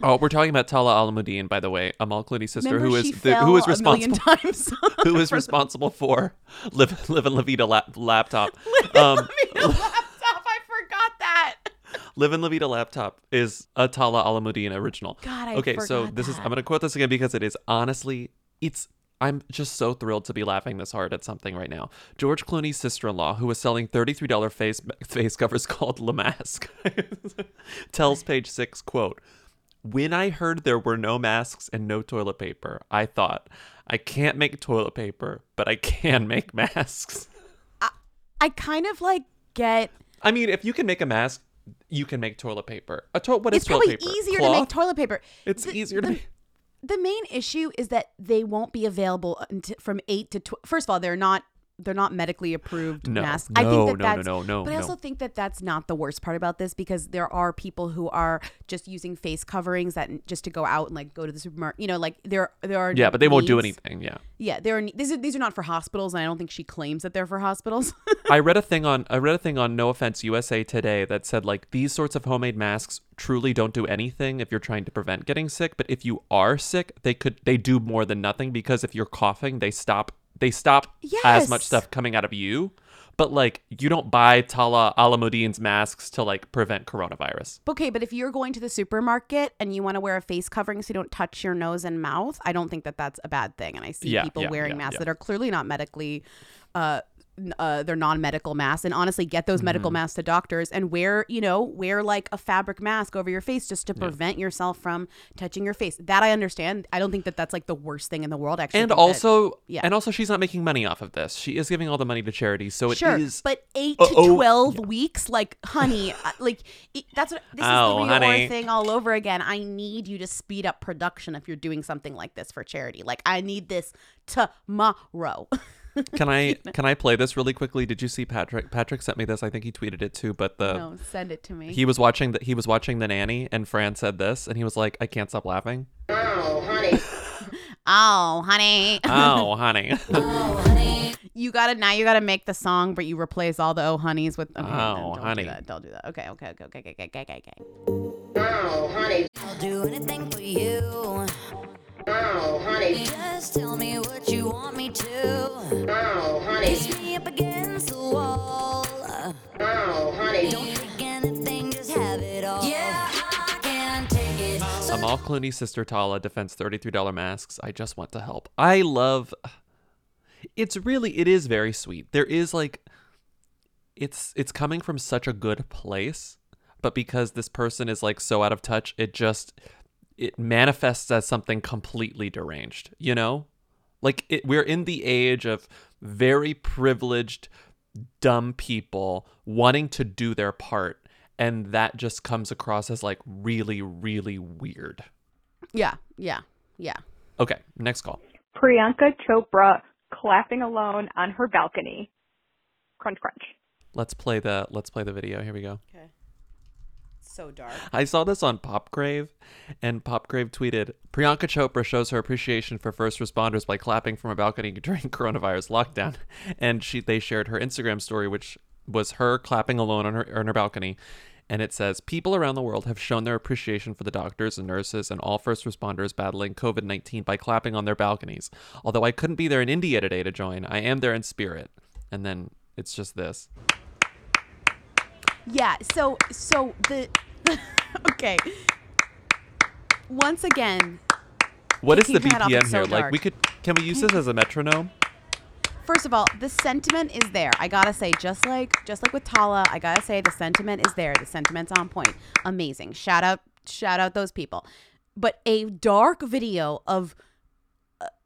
A: Oh, we're talking about Tala Alamuddin, by the way, Amal Clooney's sister,
E: Remember
A: who is the, who is
E: fell a million
A: responsible
E: times [LAUGHS]
A: who is [LAUGHS] responsible for live live and La Vida lap, laptop. [LAUGHS] Um,
E: laptop. I forgot that.
A: Live and La Vida laptop is a Tala Alamuddin original.
E: God, I
A: okay, so this is. I'm gonna quote this again because it is honestly it's I'm just so thrilled to be laughing this hard at something right now. George Clooney's sister-in-law, who was selling $33 face face covers called La Mask, tells page six, quote, when I heard there were no masks and no toilet paper, I thought, I can't make toilet paper, but I can make [LAUGHS] masks.
E: I kind of like get.
A: I mean, if you can make a mask, you can make toilet paper. A to- what is
E: it's probably
A: paper?
E: easier to make toilet paper.
A: It's
E: The-
A: easier to
E: the-
A: make.
E: The main issue is that they won't be available until, from eight to. Tw- First of all, they're not. They're not medically approved
A: No,
E: masks.
A: no,
E: I think that
A: no, no,
E: that's,
A: no, no,
E: But I
A: no.
E: also think that that's not the worst part about this because there are people who are just using face coverings that just to go out and like go to the supermarket. You know, like there there are
A: Yeah, but they won't do anything. Yeah.
E: Yeah, there are these are these are not for hospitals, and I don't think she claims that they're for hospitals. [LAUGHS]
A: I read a thing on I read a thing on No Offense USA today that said like these sorts of homemade masks truly don't do anything if you're trying to prevent getting sick, but if you are sick, they could they do more than nothing because if you're coughing, they stop they stop as much stuff coming out of you. But like you don't buy Tala Alamuddin's masks to like prevent coronavirus.
E: Okay, but if you're going to the supermarket and you want to wear a face covering so you don't touch your nose and mouth, I don't think that that's a bad thing. And I see
A: Yeah,
E: people
A: yeah,
E: wearing
A: yeah,
E: masks that are clearly not medically, uh, uh, they're non-medical masks. And honestly, get those medical
A: Mhm.
E: masks to doctors and wear, you know, wear like a fabric mask over your face just to
A: Yeah.
E: prevent yourself from touching your face. That I understand. I don't think that that's like the worst thing in the world. Actually,
A: And
E: think that-
A: also
E: yeah.
A: and also she's not making money off of this. She is giving all the money to charity. So it is
E: sure, but eight
A: Uh,
E: to
A: oh,
E: twelve weeks, like, honey, [LAUGHS] uh, like it, that's what this
A: Oh,
E: is the
A: honey.
E: Thing all over again. I need you to speed up production if you're doing something like this for charity. Like, I need this tomorrow. [LAUGHS]
A: Can I [LAUGHS] can I play this really quickly? Did you see Patrick? Patrick sent me this. I think he tweeted it too. But the
E: no, send it to me.
A: he was watching the he was watching the nanny, and Fran said this, and he was like, "I can't stop laughing."
E: oh, honey. oh, honey. [LAUGHS]
A: oh, honey. [LAUGHS] Oh, honey.
E: You gotta now. You gotta make the song, but you replace all the oh honeys with. Okay,
A: Oh,
E: don't
A: honey.
E: Do that. Don't do that. Okay, okay, okay, okay, okay, okay, okay, okay.
F: Oh, honey. I'll do anything for you. Oh, honey. Just tell me what you want me to. Oh, honey. Kiss me up against the wall. Oh, honey. Don't take anything, just have it all. Yeah, I can take it.
A: Amal Clooney's sister Tala defends $33 masks. I just want to help. I love it's really it is very sweet. There is like it's it's coming from such a good place, but because this person is like so out of touch, it just it manifests as something completely deranged, you know? Like it, we're in the age of very privileged dumb people wanting to do their part and that just comes across as like really really weird.
E: Yeah, yeah, yeah.
A: Okay, next call.
M: Priyanka Chopra clapping alone on her balcony. Crunch, crunch.
A: Let's play the let's play the video. Here we go.
E: Okay. So dark.
A: I saw this on Pop Crave, and Pop Crave tweeted Priyanka Chopra shows her appreciation for first responders by clapping from a balcony [LAUGHS] during coronavirus lockdown. And she they shared her Instagram story, which was her clapping alone on her on her balcony. And it says, People around the world have shown their appreciation for the doctors and nurses and all first responders battling COVID 19 by clapping on their balconies. Although I couldn't be there in India today to join, I am there in spirit. And then it's just this.
E: Yeah, so so the [LAUGHS] okay. Once again,
A: What is the
E: Taking that off
A: BPM
E: is so
A: here? Like we could can we use this as a metronome?
E: first of all, the sentiment is there. I gotta say, just like just like with Tala, I gotta say the sentiment is there. The sentiment's on point. Amazing. Shout out shout out those people. But a dark video of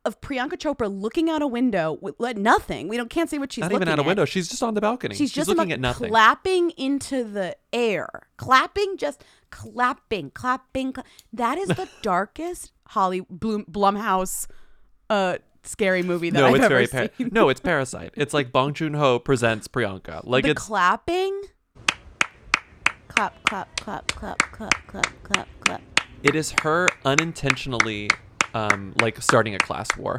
E: of Priyanka Chopra looking out a window with like, nothing. We don't can't see what she's
A: Not
E: looking
A: even out a
E: at.
A: window. She's just on the balcony.
E: She's
A: She's,
E: just
A: looking at nothing.
E: clapping into the air. Clapping, just clapping, clapping. cla- that is the [LAUGHS] darkest Holly Bloom, Blumhouse uh, scary movie that
A: no,
E: I've
A: it's
E: ever
A: very
E: seen.
A: par- no, it's Parasite. It's like Bong Joon Ho presents Priyanka. Like
E: the
A: it's
E: clapping. Clap, clap, clap, clap, clap, clap, clap, clap.
A: it is her unintentionally um like starting a class war.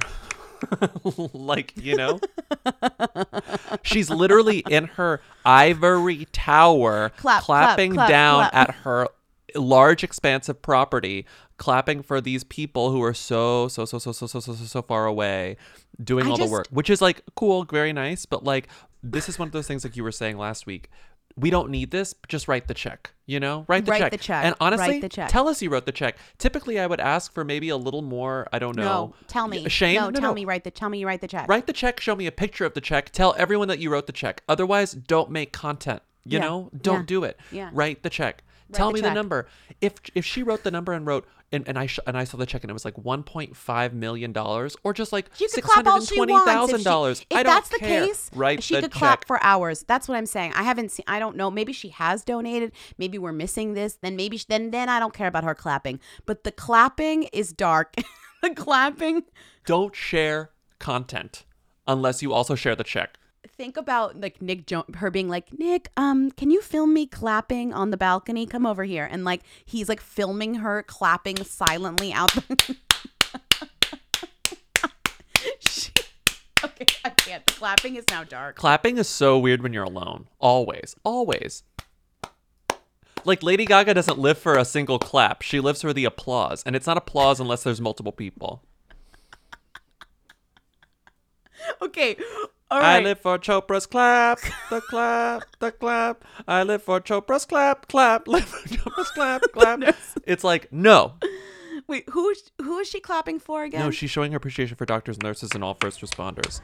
A: [LAUGHS] like, you know? She's literally in her ivory tower
E: Clap, clap,
A: clapping
E: clap,
A: down
E: clap.
A: at her large expanse of property, clapping for these people who are so so so so so so so so, so far away doing
E: I
A: all
E: just-
A: the work, which is like cool, very nice, but like this is one of those things like you were saying last week. We don't need this. Just write the check. You know, write the
E: Write
A: check.
E: the check.
A: And honestly,
E: check.
A: tell us you wrote the check. Typically, I would ask for maybe a little more. I don't know.
E: No, tell me.
A: Shame.
E: No, no tell me. Write the. Tell me you write the check.
A: Write the check. Show me a picture of the check. Tell everyone that you wrote the check. Otherwise, don't make content. You
E: Yeah.
A: know, don't
E: Yeah.
A: do it.
E: Yeah.
A: Write the check. Tell
E: the
A: me
E: check.
A: the number. If if she wrote the number and wrote and, and I sh- and I saw the check and it was like 1.5 million dollars or just like
E: she could clap all she wants. If, she,
A: dollars.
E: if that's the
A: care.
E: case,
A: Write
E: she could
A: check.
E: clap for hours. That's what I'm saying. I haven't seen. I don't know. Maybe she has donated. Maybe we're missing this. Then maybe sh- then then I don't care about her clapping. But the clapping is dark. [LAUGHS] the clapping.
A: Don't share content unless you also share the check.
E: Think about like Nick jo- her being like Nick, um, can you film me clapping on the balcony? Come over here, and like he's like filming her clapping silently out. The- [LAUGHS] She- okay, I can't. The clapping is now dark.
A: Clapping is so weird when you're alone. Always. Always. Like Lady Gaga doesn't live for a single clap. She lives for the applause. And it's not applause unless there's multiple people.
E: Okay, all
A: I live for Chopra's clap, the clap, the clap. I live for Chopra's clap, clap, [LAUGHS] live for Chopra's clap, [LAUGHS] clap. It's like, no.
E: Wait, who who is she clapping for again?
A: No, she's showing her appreciation for doctors, nurses, and all first responders.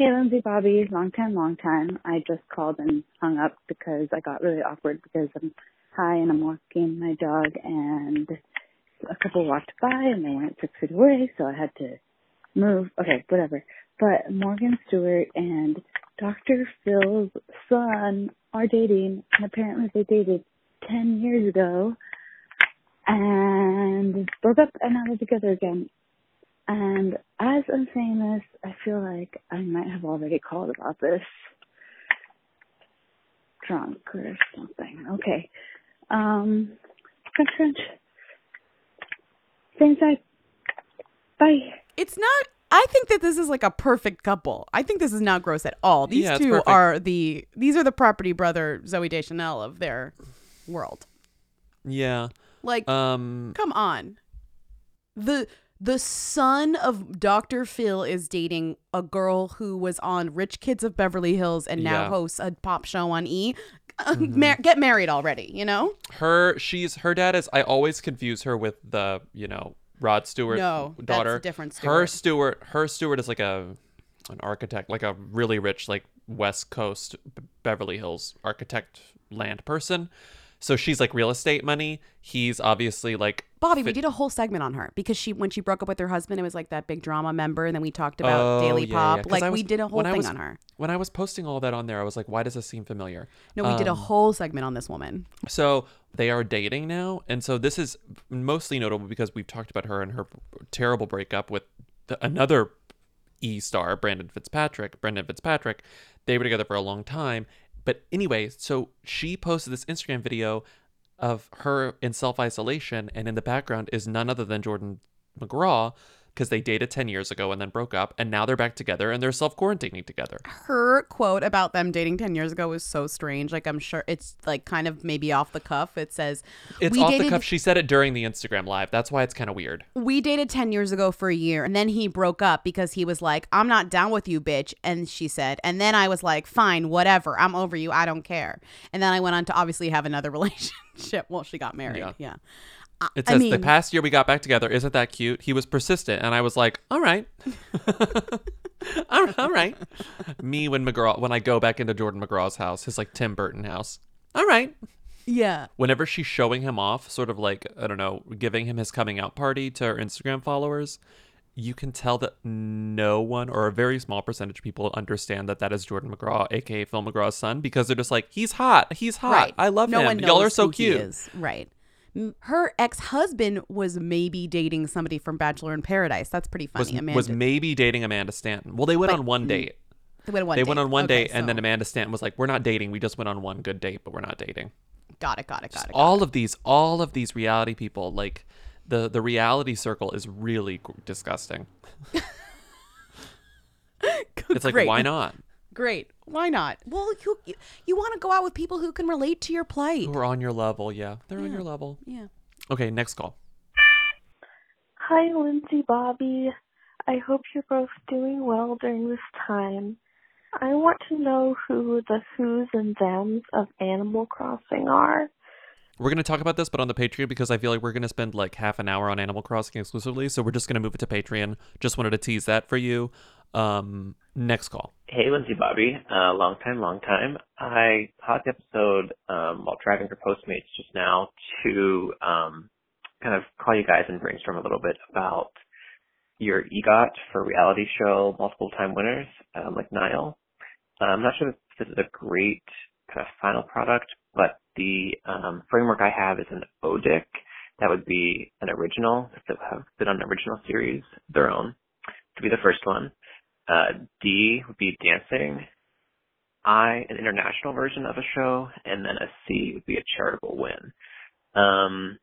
I: Hey, Lindsay, Bobby, long time, long time. I just called and hung up because I got really awkward because I'm high and I'm walking my dog and a couple walked by and they weren't six feet away, so I had to move. Okay, whatever. But Morgan Stewart and Dr. Phil's son are dating, and apparently they dated 10 years ago and broke up and now they're together again. And as I'm saying this, I feel like I might have already called about this drunk or something. Okay. Um, crunch, crunch. Same side. Bye.
E: It's not. I think that this is like a perfect couple. I think this is not gross at all. These
A: Yeah,
E: two
A: perfect.
E: are the these are the property brother Zooey Deschanel of their world.
A: Yeah.
E: Like,
A: Um,
E: come on. The the son of Dr. Phil is dating a girl who was on Rich Kids of Beverly Hills and now
A: Yeah.
E: hosts a pop show on E. Uh,
A: Mhm.
E: Mar- get married already, you know?
A: her she's her dad is I always confuse her with the, you know, Rod Stewart
E: No, that's a
A: daughter.
E: different
A: Her
E: Stewart.
A: Stewart her Stewart is like a an architect, like a really rich like West Coast B- Beverly Hills architect land person. So she's like real estate money. He's obviously like
E: Bobby, we did a whole segment on her because she when she broke up with her husband, it was like that big drama member, and then we talked about
A: Oh,
E: Daily
A: yeah,
E: Pop.
A: yeah,
E: Like
A: I
E: we did a whole thing
A: was-
E: on her.
A: When I was posting all that on there, I was like, why does this seem familiar?
E: No, we did a
A: Um,
E: whole segment on this woman.
A: So they are dating now, and so this is mostly notable because we've talked about her and her terrible breakup with the, another E star, Brandon Fitzpatrick. Brendan Fitzpatrick. They were together for a long time, but anyway, so she posted this Instagram video of her in self isolation, and in the background is none other than Jordan McGraw. Because they dated 10 years ago and then broke up, and now they're back together and they're self quarantining together.
E: Her quote about them dating 10 years ago was so strange. Like, I'm sure it's like kind of maybe off the cuff. It says,
A: It's
E: we
A: off
E: dated,
A: the cuff. She said it during the Instagram live. That's why it's kind of weird.
E: We dated 10 years ago for a year, and then he broke up because he was like, I'm not down with you, bitch. And she said, and then I was like, fine, whatever. I'm over you. I don't care. And then I went on to obviously have another [LAUGHS] relationship. Well, she got married.
A: Yeah.
E: Yeah.
A: It
E: I
A: says
E: mean-
A: the past year we got back together. Isn't that cute? He was persistent, and I was like, all right, [LAUGHS] all right, all right. Me when McGraw when I go back into Jordan McGraw's house, his like Tim Burton house. All right.
E: Yeah.
A: Whenever she's showing him off, sort of like I don't know, giving him his coming out party to her Instagram followers, you can tell that no one or a very small percentage of people understand that that is Jordan McGraw, aka Phil McGraw's son, because they're just like, he's hot, he's hot,
E: Right.
A: I love
E: no
A: him, y'all are so cute.
E: is. Right. Her ex husband was maybe dating somebody from Bachelor in Paradise. That's pretty
A: was,
E: funny. Amanda.
A: was maybe dating Amanda Stanton. Well, they went
E: But-
A: on one
E: mm,
A: date.
E: They went on one
A: they
E: date.
A: went on one
E: Okay,
A: date, and then Amanda Stanton was like, "We're not dating. We just went on one good date, but we're not dating."
E: Got it. Got it. Got it.
A: all of these, all of these reality people, like The the reality circle is really disgusting. [LAUGHS] it's like
E: Great.
A: why not?
E: Great. Why not? Well, you you, you want to go out with people who can relate to your plight.
A: Who are on your level? Yeah, they're on your level.
E: Yeah.
A: Okay, next call.
N: Hi, Lindsay Bobby. I hope you're both doing well during this time. I want to know who the who's and thems of Animal Crossing are.
A: We're going to talk about this, but on the Patreon because I feel like we're going to spend like half an hour on Animal Crossing exclusively. So we're just going to move it to Patreon. Just wanted to tease that for you. Um, next call.
O: Hey, Lindsay Bobby. Uh, long time, long time. I caught the episode um, while driving for Postmates just now to um, kind of call you guys and brainstorm a little bit about your EGOT for reality show multiple time winners, um, like Niall. Uh, I'm not sure if this is a great kind of final product, but the um, framework I have is an ODIC. That would be an original, if they have been on an original series, their own, to be the first one. Uh, D would be dancing. I, an international version of a show, and then a C would be a charitable win. Um,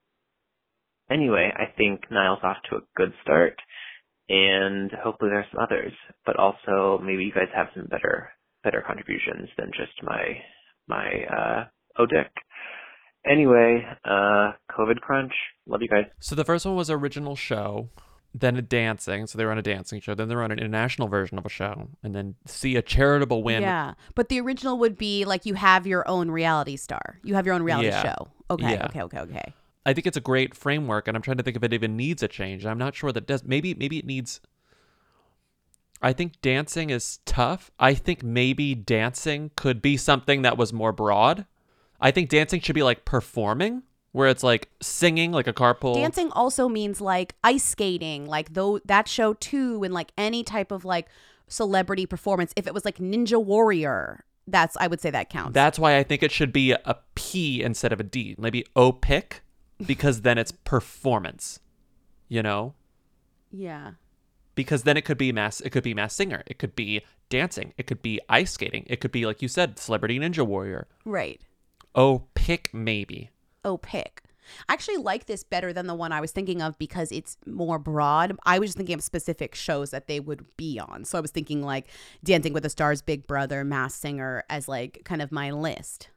O: anyway, I think Niall's off to a good start, and hopefully there's some others. But also, maybe you guys have some better better contributions than just my my uh, ODIC. Anyway, uh, COVID crunch. Love you guys.
A: So the first one was original show, then a dancing. So they were on a dancing show. Then they were on an international version of a show, and then see a charitable win.
E: Yeah, but the original would be like you have your own reality star. You have your own reality
A: Yeah.
E: show. Okay,
A: Yeah.
E: okay, okay, okay.
A: I think it's a great framework, and I'm trying to think if it even needs a change. I'm not sure that it does. Maybe maybe it needs. I think dancing is tough. I think maybe dancing could be something that was more broad. I think dancing should be like performing, where it's like singing, like a carpool.
E: Dancing also means like ice skating, like though that show too, and like any type of like celebrity performance. If it was like Ninja Warrior, that's I would say that counts.
A: That's why I think it should be a P instead of a D. Maybe O pick, because then it's performance. You know,
E: yeah.
A: because then it could be mass. It could be mass singer. It could be dancing. It could be ice skating. It could be like you said, celebrity ninja warrior.
E: Right.
A: O pick maybe.
E: Oh, pick. I actually like this better than the one I was thinking of because it's more broad. I was just thinking of specific shows that they would be on. So I was thinking like Dancing with the Stars, Big Brother, Masked Singer as like kind of my list.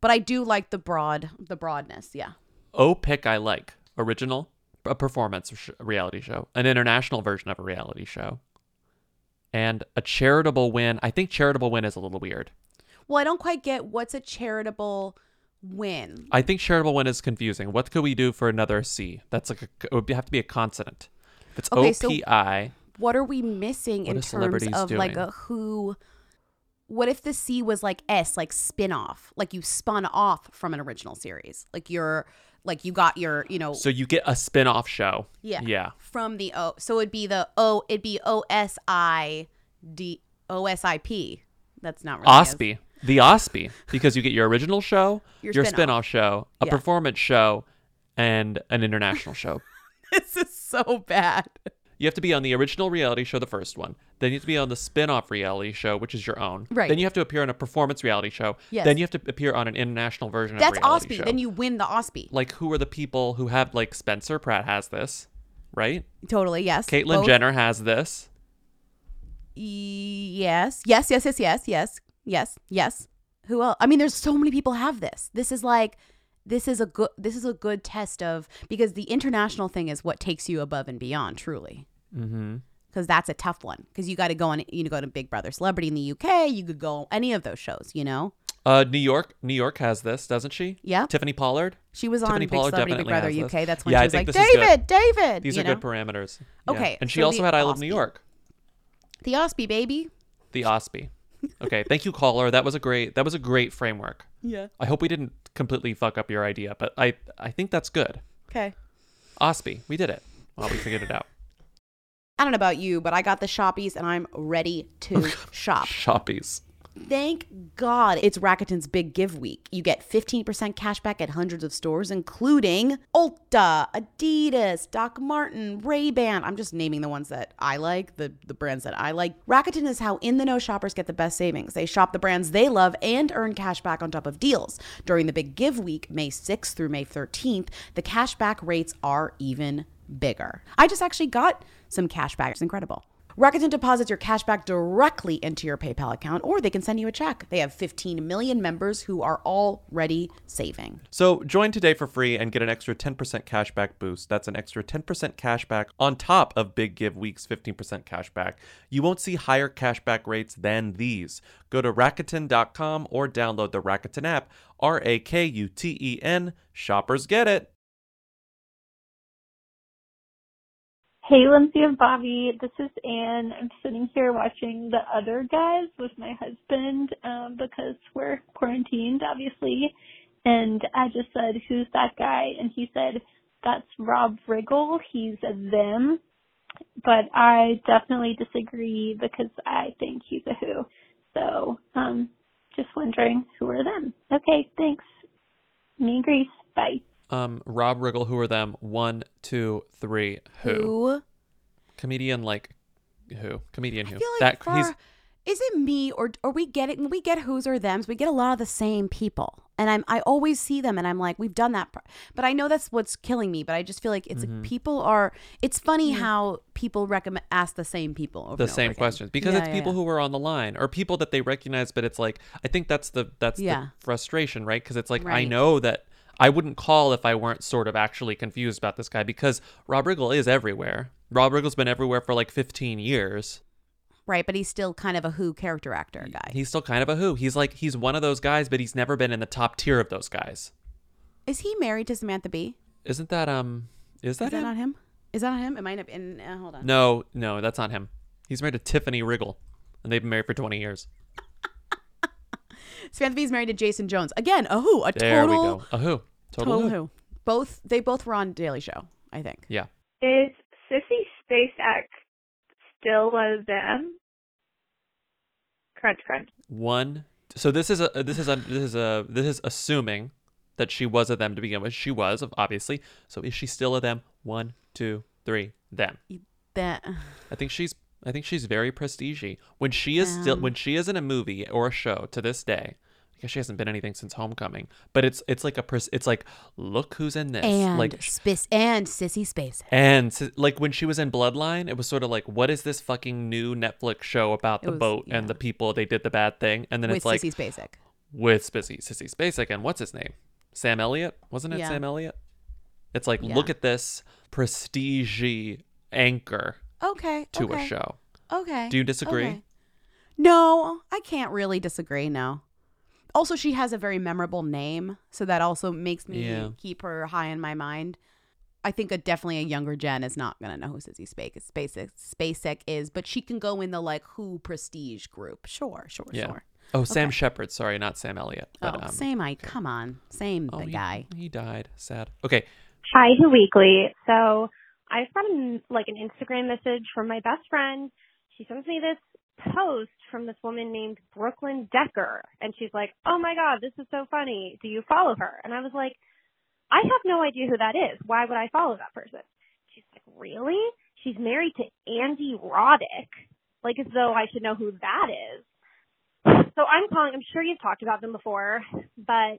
E: But I do like the broad, the broadness. Yeah.
A: O pick I like original, a performance sh- reality show, an international version of a reality show, and a charitable win. I think charitable win is a little weird.
E: Well, I don't quite get what's a charitable win.
A: I think charitable win is confusing. What could we do for another C? That's like a, it would have to be a consonant. If it's
E: Okay, so
A: OPI,
E: What are we missing in terms
A: celebrities
E: of like a who? What if the C was like S, like spin off, like you spun off from an original series, like you're like you got your, you know,
A: so you get a spin-off show.
E: yeah,
A: Yeah.
E: from the O. So it'd be the O. It'd be O S I D O S I P. That's not really
A: OSPI. The OSPI. Because you get your original show, [LAUGHS]
E: Your
A: your,
E: spin-off.
A: spin-off show, a
E: Yeah.
A: performance show, and an international show. [LAUGHS]
E: this is so bad.
A: You have to be on the original reality show, the first one. Then you have to be on the spin-off reality show, which is your own.
E: Right.
A: Then you have to appear on a performance reality show.
E: Yes.
A: Then you have to appear on an international version
E: That's
A: of a reality
E: OSPI.
A: show.
E: Then you win the OSPI.
A: like who are the people who have like Spencer Pratt has this, right?
E: Totally. Yes.
A: Caitlyn
E: Both-
A: Jenner has this.
E: Yes. Yes. Yes. Yes. Yes. Yes. Yes. Yes. Who else? I mean, there's so many people have this. This is like, this is a good. This is a good test of because the international thing is what takes you above and beyond, truly.
A: Mm-hmm.
E: Because that's a tough one. Because you got to go on. You know, go to Big Brother Celebrity in the UK. You could go any of those shows. You know.
A: Uh, New York, New York has this, doesn't she?
E: Yeah.
A: Tiffany Pollard.
E: She was on
A: Tiffany
E: Big
A: Pollard
E: Celebrity Big Brother
A: has this.
E: UK. That's when
A: yeah,
E: she
A: I
E: was
A: think
E: like,
A: this is good.
E: David, David.
A: These are
E: know?
A: good parameters. Yeah.
E: Okay,
A: and she
E: so
A: also had I Love New York.
E: The OSPI baby.
A: The OSPI. Okay, thank you, caller. That was a great. That was a great framework.
E: Yeah.
A: I hope we didn't completely fuck up your idea, but I I think that's good.
E: Okay.
A: OSPI, we did it. Well, we figured it out.
E: I don't know about you, but I got the shoppies and I'm ready to [LAUGHS] shop.
A: Shoppies.
E: Thank God it's Rakuten's big give week. You get 15% cash back at hundreds of stores, including Ulta, Adidas, Doc Martens, Ray-Ban. I'm just naming the ones that I like, the, the brands that I like. Rakuten is how in the know shoppers get the best savings. They shop the brands they love and earn cash back on top of deals. During the big give week, May 6th through May 13th, the cash back rates are even bigger. I just actually got some cash back. It's incredible. Rakuten deposits your cash back directly into your PayPal account, or they can send you a check. They have 15 million members who are already saving.
A: So join today for free and get an extra 10% cashback boost. That's an extra 10% cashback on top of Big Give Week's 15% cashback. You won't see higher cashback rates than these. Go to Rakuten.com or download the Rakuten app. R A K U T E N. Shoppers get it.
P: Hey, Lindsay and Bobby. This is Anne. I'm sitting here watching the other guys with my husband um, because we're quarantined, obviously. And I just said, "Who's that guy?" And he said, "That's Rob Riggle. He's a them." But I definitely disagree because I think he's a who. So, um, just wondering who are them. Okay, thanks. Me and Grace. Bye.
A: Um, Rob Riggle, who are them? One, two, three. Who?
E: Who?
A: Comedian like who? Comedian who?
E: I feel like
A: that
E: for,
A: he's
E: is it me or or we get it when we get who's or them's we get a lot of the same people and I'm I always see them and I'm like we've done that pr- but I know that's what's killing me but I just feel like it's
A: Mhm.
E: people are it's funny
A: Yeah.
E: how people recommend ask the same people over
A: the
E: and over
A: same questions because
E: Yeah,
A: it's
E: yeah,
A: people
E: yeah.
A: who are on the line or people that they recognize but it's like i think that's the that's
E: Yeah.
A: the frustration right because it's like i know that i wouldn't call if i weren't sort of actually confused about this guy because rob riggle is everywhere. Rob riggle's been everywhere for like 15 years.
E: Right but he's still kind of a who character actor guy.
A: he's still kind of a who. He's like he's one of those guys but he's never been in the top tier of those guys.
E: Is he married to Samantha Bee?
A: Isn't that um is that,
E: is that
A: him?
E: not him? Is that not him? It might have been uh, hold on.
A: No no that's not him. He's married to tiffany riggle and they've been married for 20 years. [LAUGHS]
E: Samantha Bee is married to Jason Jones. Again a who a total.
A: there
E: total
A: we go. A who total,
E: total
A: who.
E: who both they both were on Daily Show I think
A: yeah
M: Is Sissy Spacek still one of them? Crunch, crunch.
A: One. So this is a this is a this is a this is assuming that she was a them to begin with. She was, obviously. So is she still a them? One, two, three, them.
E: that
A: I think she's I think she's very prestigey. When she is still
E: Um.
A: when she is in a movie or a show to this day, because she hasn't been anything since Homecoming. But it's it's like a pers- it's like look who's in this.
E: and
A: like
E: space and Sissy Space
A: and like when she was in Bloodline, it was sort of like, what is this fucking new Netflix show about
E: It
A: the
E: was-
A: boat and the people they did the bad thing? And then
E: with
A: it's like
E: Sissy Spacek
A: with Sissy Sissy Spacek and what's his name? Sam Elliott, wasn't it?
E: Yeah.
A: Sam Elliott. It's like
E: Yeah.
A: look at this prestige anchor
E: okay
A: to
E: okay.
A: a show.
E: Okay.
A: Do you disagree?
E: Okay. No, I can't really disagree. No. Also, she has a very memorable name, so that also makes me
A: Yeah.
E: keep her high in my mind. I think a, definitely a younger Jen is not gonna know who Sissy Spacek, Spacek, Spacek is, but she can go in the like who prestige group. Sure, sure,
A: Yeah.
E: sure.
A: Oh, Sam
E: Okay.
A: Shepard. Sorry, not Sam Elliott.
E: Oh,
A: But, um,
E: same. I come on, same
A: oh,
E: the
A: he-
E: guy.
A: He died. Sad. Okay.
Q: Hi, Who Weekly. So I just got an, like an Instagram message from my best friend. She sends me this post from this woman named Brooklyn Decker, and she's like, "Oh my God, this is so funny. Do you follow her?" And I was like, "I have no idea who that is. Why would I follow that person?" She's like, "Really? She's married to Andy Roddick, like as though I should know who that is." So I'm calling. I'm sure you've talked about them before, but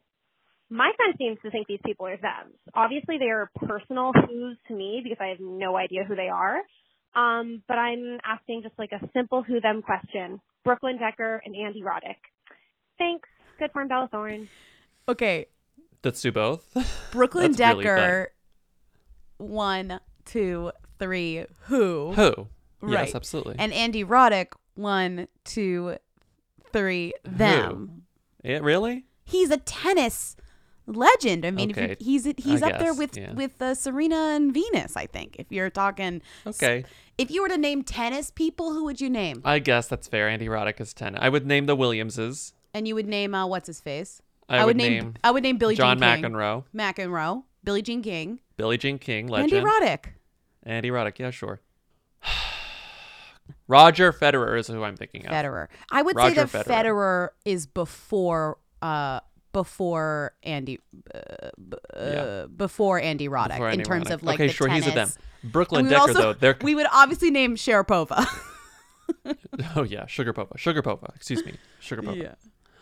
Q: my friend seems to think these people are them. Obviously, they are personal who's to me because I have no idea who they are. Um, but I'm asking just like a simple who them question. Brooklyn Decker and Andy Roddick. Thanks. Good form, Bella Thorne.
E: Okay,
A: Let's do both. [LAUGHS]
E: Brooklyn
A: That's really.
E: Decker. one, two, three. Who?
A: Who?
E: Right.
A: Yes, absolutely.
E: And Andy Roddick. One, two, three. Them.
A: Yeah, really?
E: He's a tennis legend. I mean, if
A: Okay,
E: you, he's he's
A: I
E: up there with
A: yeah.
E: with uh, Serena and Venus. I think if you're talking.
A: Okay.
E: If you were to name tennis people, who would you name?
A: I guess that's fair. Andy Roddick is ten. I would name the Williamses.
E: And you would name uh, what's his face?
A: I would name
E: I would name Billie
A: John
E: Jean King.
A: McEnroe.
E: McEnroe. Billie Jean King.
A: Billie Jean King, legend.
E: Andy Roddick.
A: Andy Roddick, yeah, sure. [SIGHS] Roger Federer is who I'm thinking of.
E: Federer. I would
A: Roger
E: say that Federer. is before uh before Andy uh, b- uh,
A: Yeah.
E: before Andy Roddick
A: Before
E: in terms
A: Roddick.
E: of like
A: Okay,
E: the
A: sure, he's a
E: tennis.
A: them. Brooklyn Decker,
E: also-
A: though, they're- [LAUGHS]
E: we would obviously name Sharapova. [LAUGHS]
A: Oh yeah, Sugarpova. Sugar Pova. Excuse me. Sugarpova.
E: Yeah.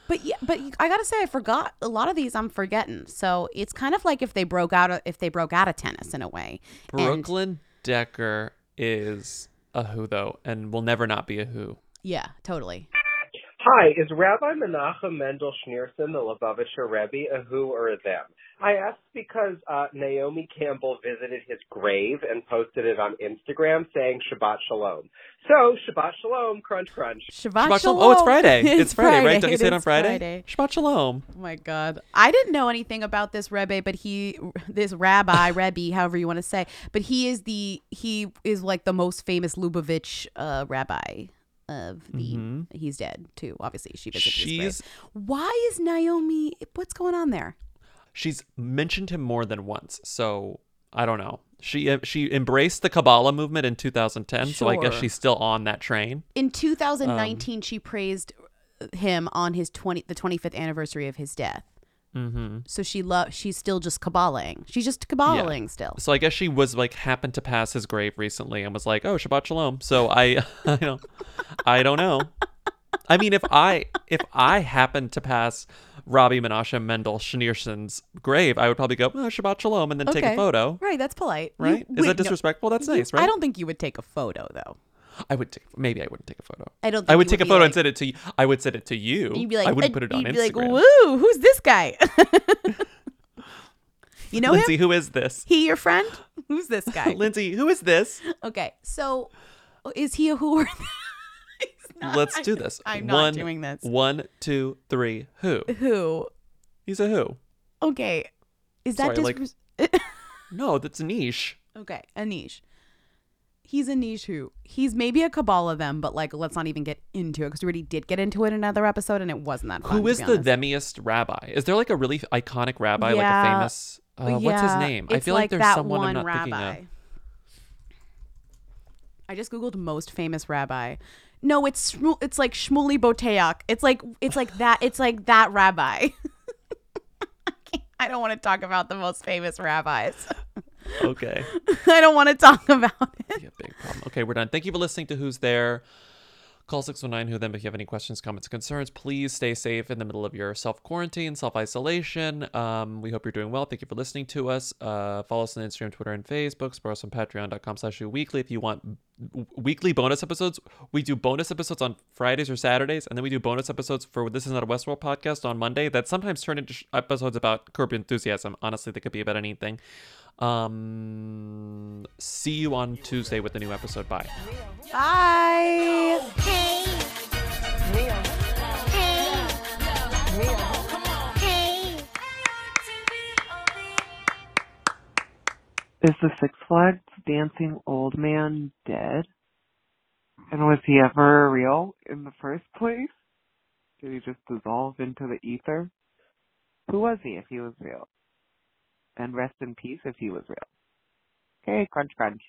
E: But yeah, but I gotta say, I forgot a lot of these. I'm forgetting. So it's kind of like if they broke out, of, if they broke out of tennis in a way. And-
A: Brooklyn Decker is a who though, and will never not be a who.
E: yeah, totally.
R: Hi, is Rabbi Menachem Mendel Schneerson, the Lubavitcher Rebbe, a who or a them? I asked because uh, Naomi Campbell visited his grave and posted it on Instagram saying Shabbat Shalom. So, Shabbat Shalom, crunch crunch.
E: Shabbat, Shalom.
A: Oh, it's Friday.
E: It's
A: It's Friday, right? Don't you say it on Friday?
E: Friday.
A: Shabbat Shalom.
E: Oh my God, I didn't know anything about this Rebbe, but he, this Rabbi [LAUGHS] Rebbe, however you want to say, but he is the he is like the most famous Lubavitch uh, rabbi of the.
A: Mhm.
E: He's dead too. Obviously, she visited his grave. Why is Naomi? What's going on there?
A: she's mentioned him more than once, so I don't know. She uh, she embraced the Kabbalah movement in 2010, so I guess she's still on that train.
E: In 2019, she praised him on his 20 the 25th anniversary of his death.
A: Mm-hmm.
E: So she love she's still just Kabbalahing. She's just Kabbalahing still.
A: So I guess she was like happened to pass his grave recently and was like, "Oh, Shabbat Shalom." So I, [LAUGHS] I don't, I don't know. I mean, if I if I happened to pass Rabbi Menachem Mendel Schneerson's grave, I would probably go, oh, "Shabbat Shalom," and then take a photo.
E: Right, that's polite. You-
A: Right? Is
E: wait,
A: that
E: no.
A: disrespectful? That's
E: You-
A: nice, right?
E: I don't think you would take a photo though.
A: I would take. Maybe I wouldn't take a photo.
E: I don't
A: I would take
E: would
A: a photo
E: like-
A: and send it to you. I would send it to you.
E: You'd be like,
A: I wouldn't
E: uh,
A: put it on
E: you'd
A: Instagram.
E: be like, "Woo, who's this guy?" [LAUGHS] you know
A: Lindsay,
E: him?
A: who is this?
E: He your friend? Who's this [LAUGHS] guy?
A: Lindsay, who is this?
E: okay, so is he a who or? [LAUGHS] Not?
A: Let's do this.
E: I'm not
A: One-
E: doing this.
A: One, two, three. Who?
E: Who?
A: He's a who?
E: Okay, is that
A: Sorry, like- No, that's a niche.
E: Okay, a niche. He's a niche who he's maybe a Kabbalah them, but like let's not even get into it because we already did get into it in another episode and it wasn't that fun.
A: Who is the
E: honest.
A: themiest rabbi? Is there like a really iconic rabbi, like a famous? Uh, What's his
E: Yeah,
A: name? I feel like,
E: like
A: there's someone
E: one
A: I'm not thinking
E: rabbi.
A: of.
E: I just googled most famous rabbi. No, it's it's like Shmuley Boteach. It's like it's like that. It's like that rabbi. [LAUGHS] I don't want to talk about the most famous rabbis. [LAUGHS]
A: Okay. [LAUGHS]
E: I don't want to talk about it.
A: Yeah, big problem. Okay, we're done. Thank you for listening to Who's There. Call 619 Who Them if you have any questions, comments, concerns. Please stay safe in the middle of your self quarantine, self isolation. Um, we hope you're doing well. Thank you for listening to us. Uh, follow us on Instagram, Twitter, and Facebook. Support us on patreon.com slash weekly. If you want w- weekly bonus episodes, we do bonus episodes on Fridays or Saturdays, and then we do bonus episodes for This Is Not a Westworld podcast on Monday that sometimes turn into sh- episodes about Curb Enthusiasm. Honestly, they could be about anything. Um, see you on Tuesday with the new episode. Bye.
E: Bye.
D: Hey. Hey.
S: Is the Six Flags dancing old man dead? And was he ever real in the first place? Did he just dissolve into the ether? Who was he if he was real? And rest in peace if he was real. Okay, crunch crunch.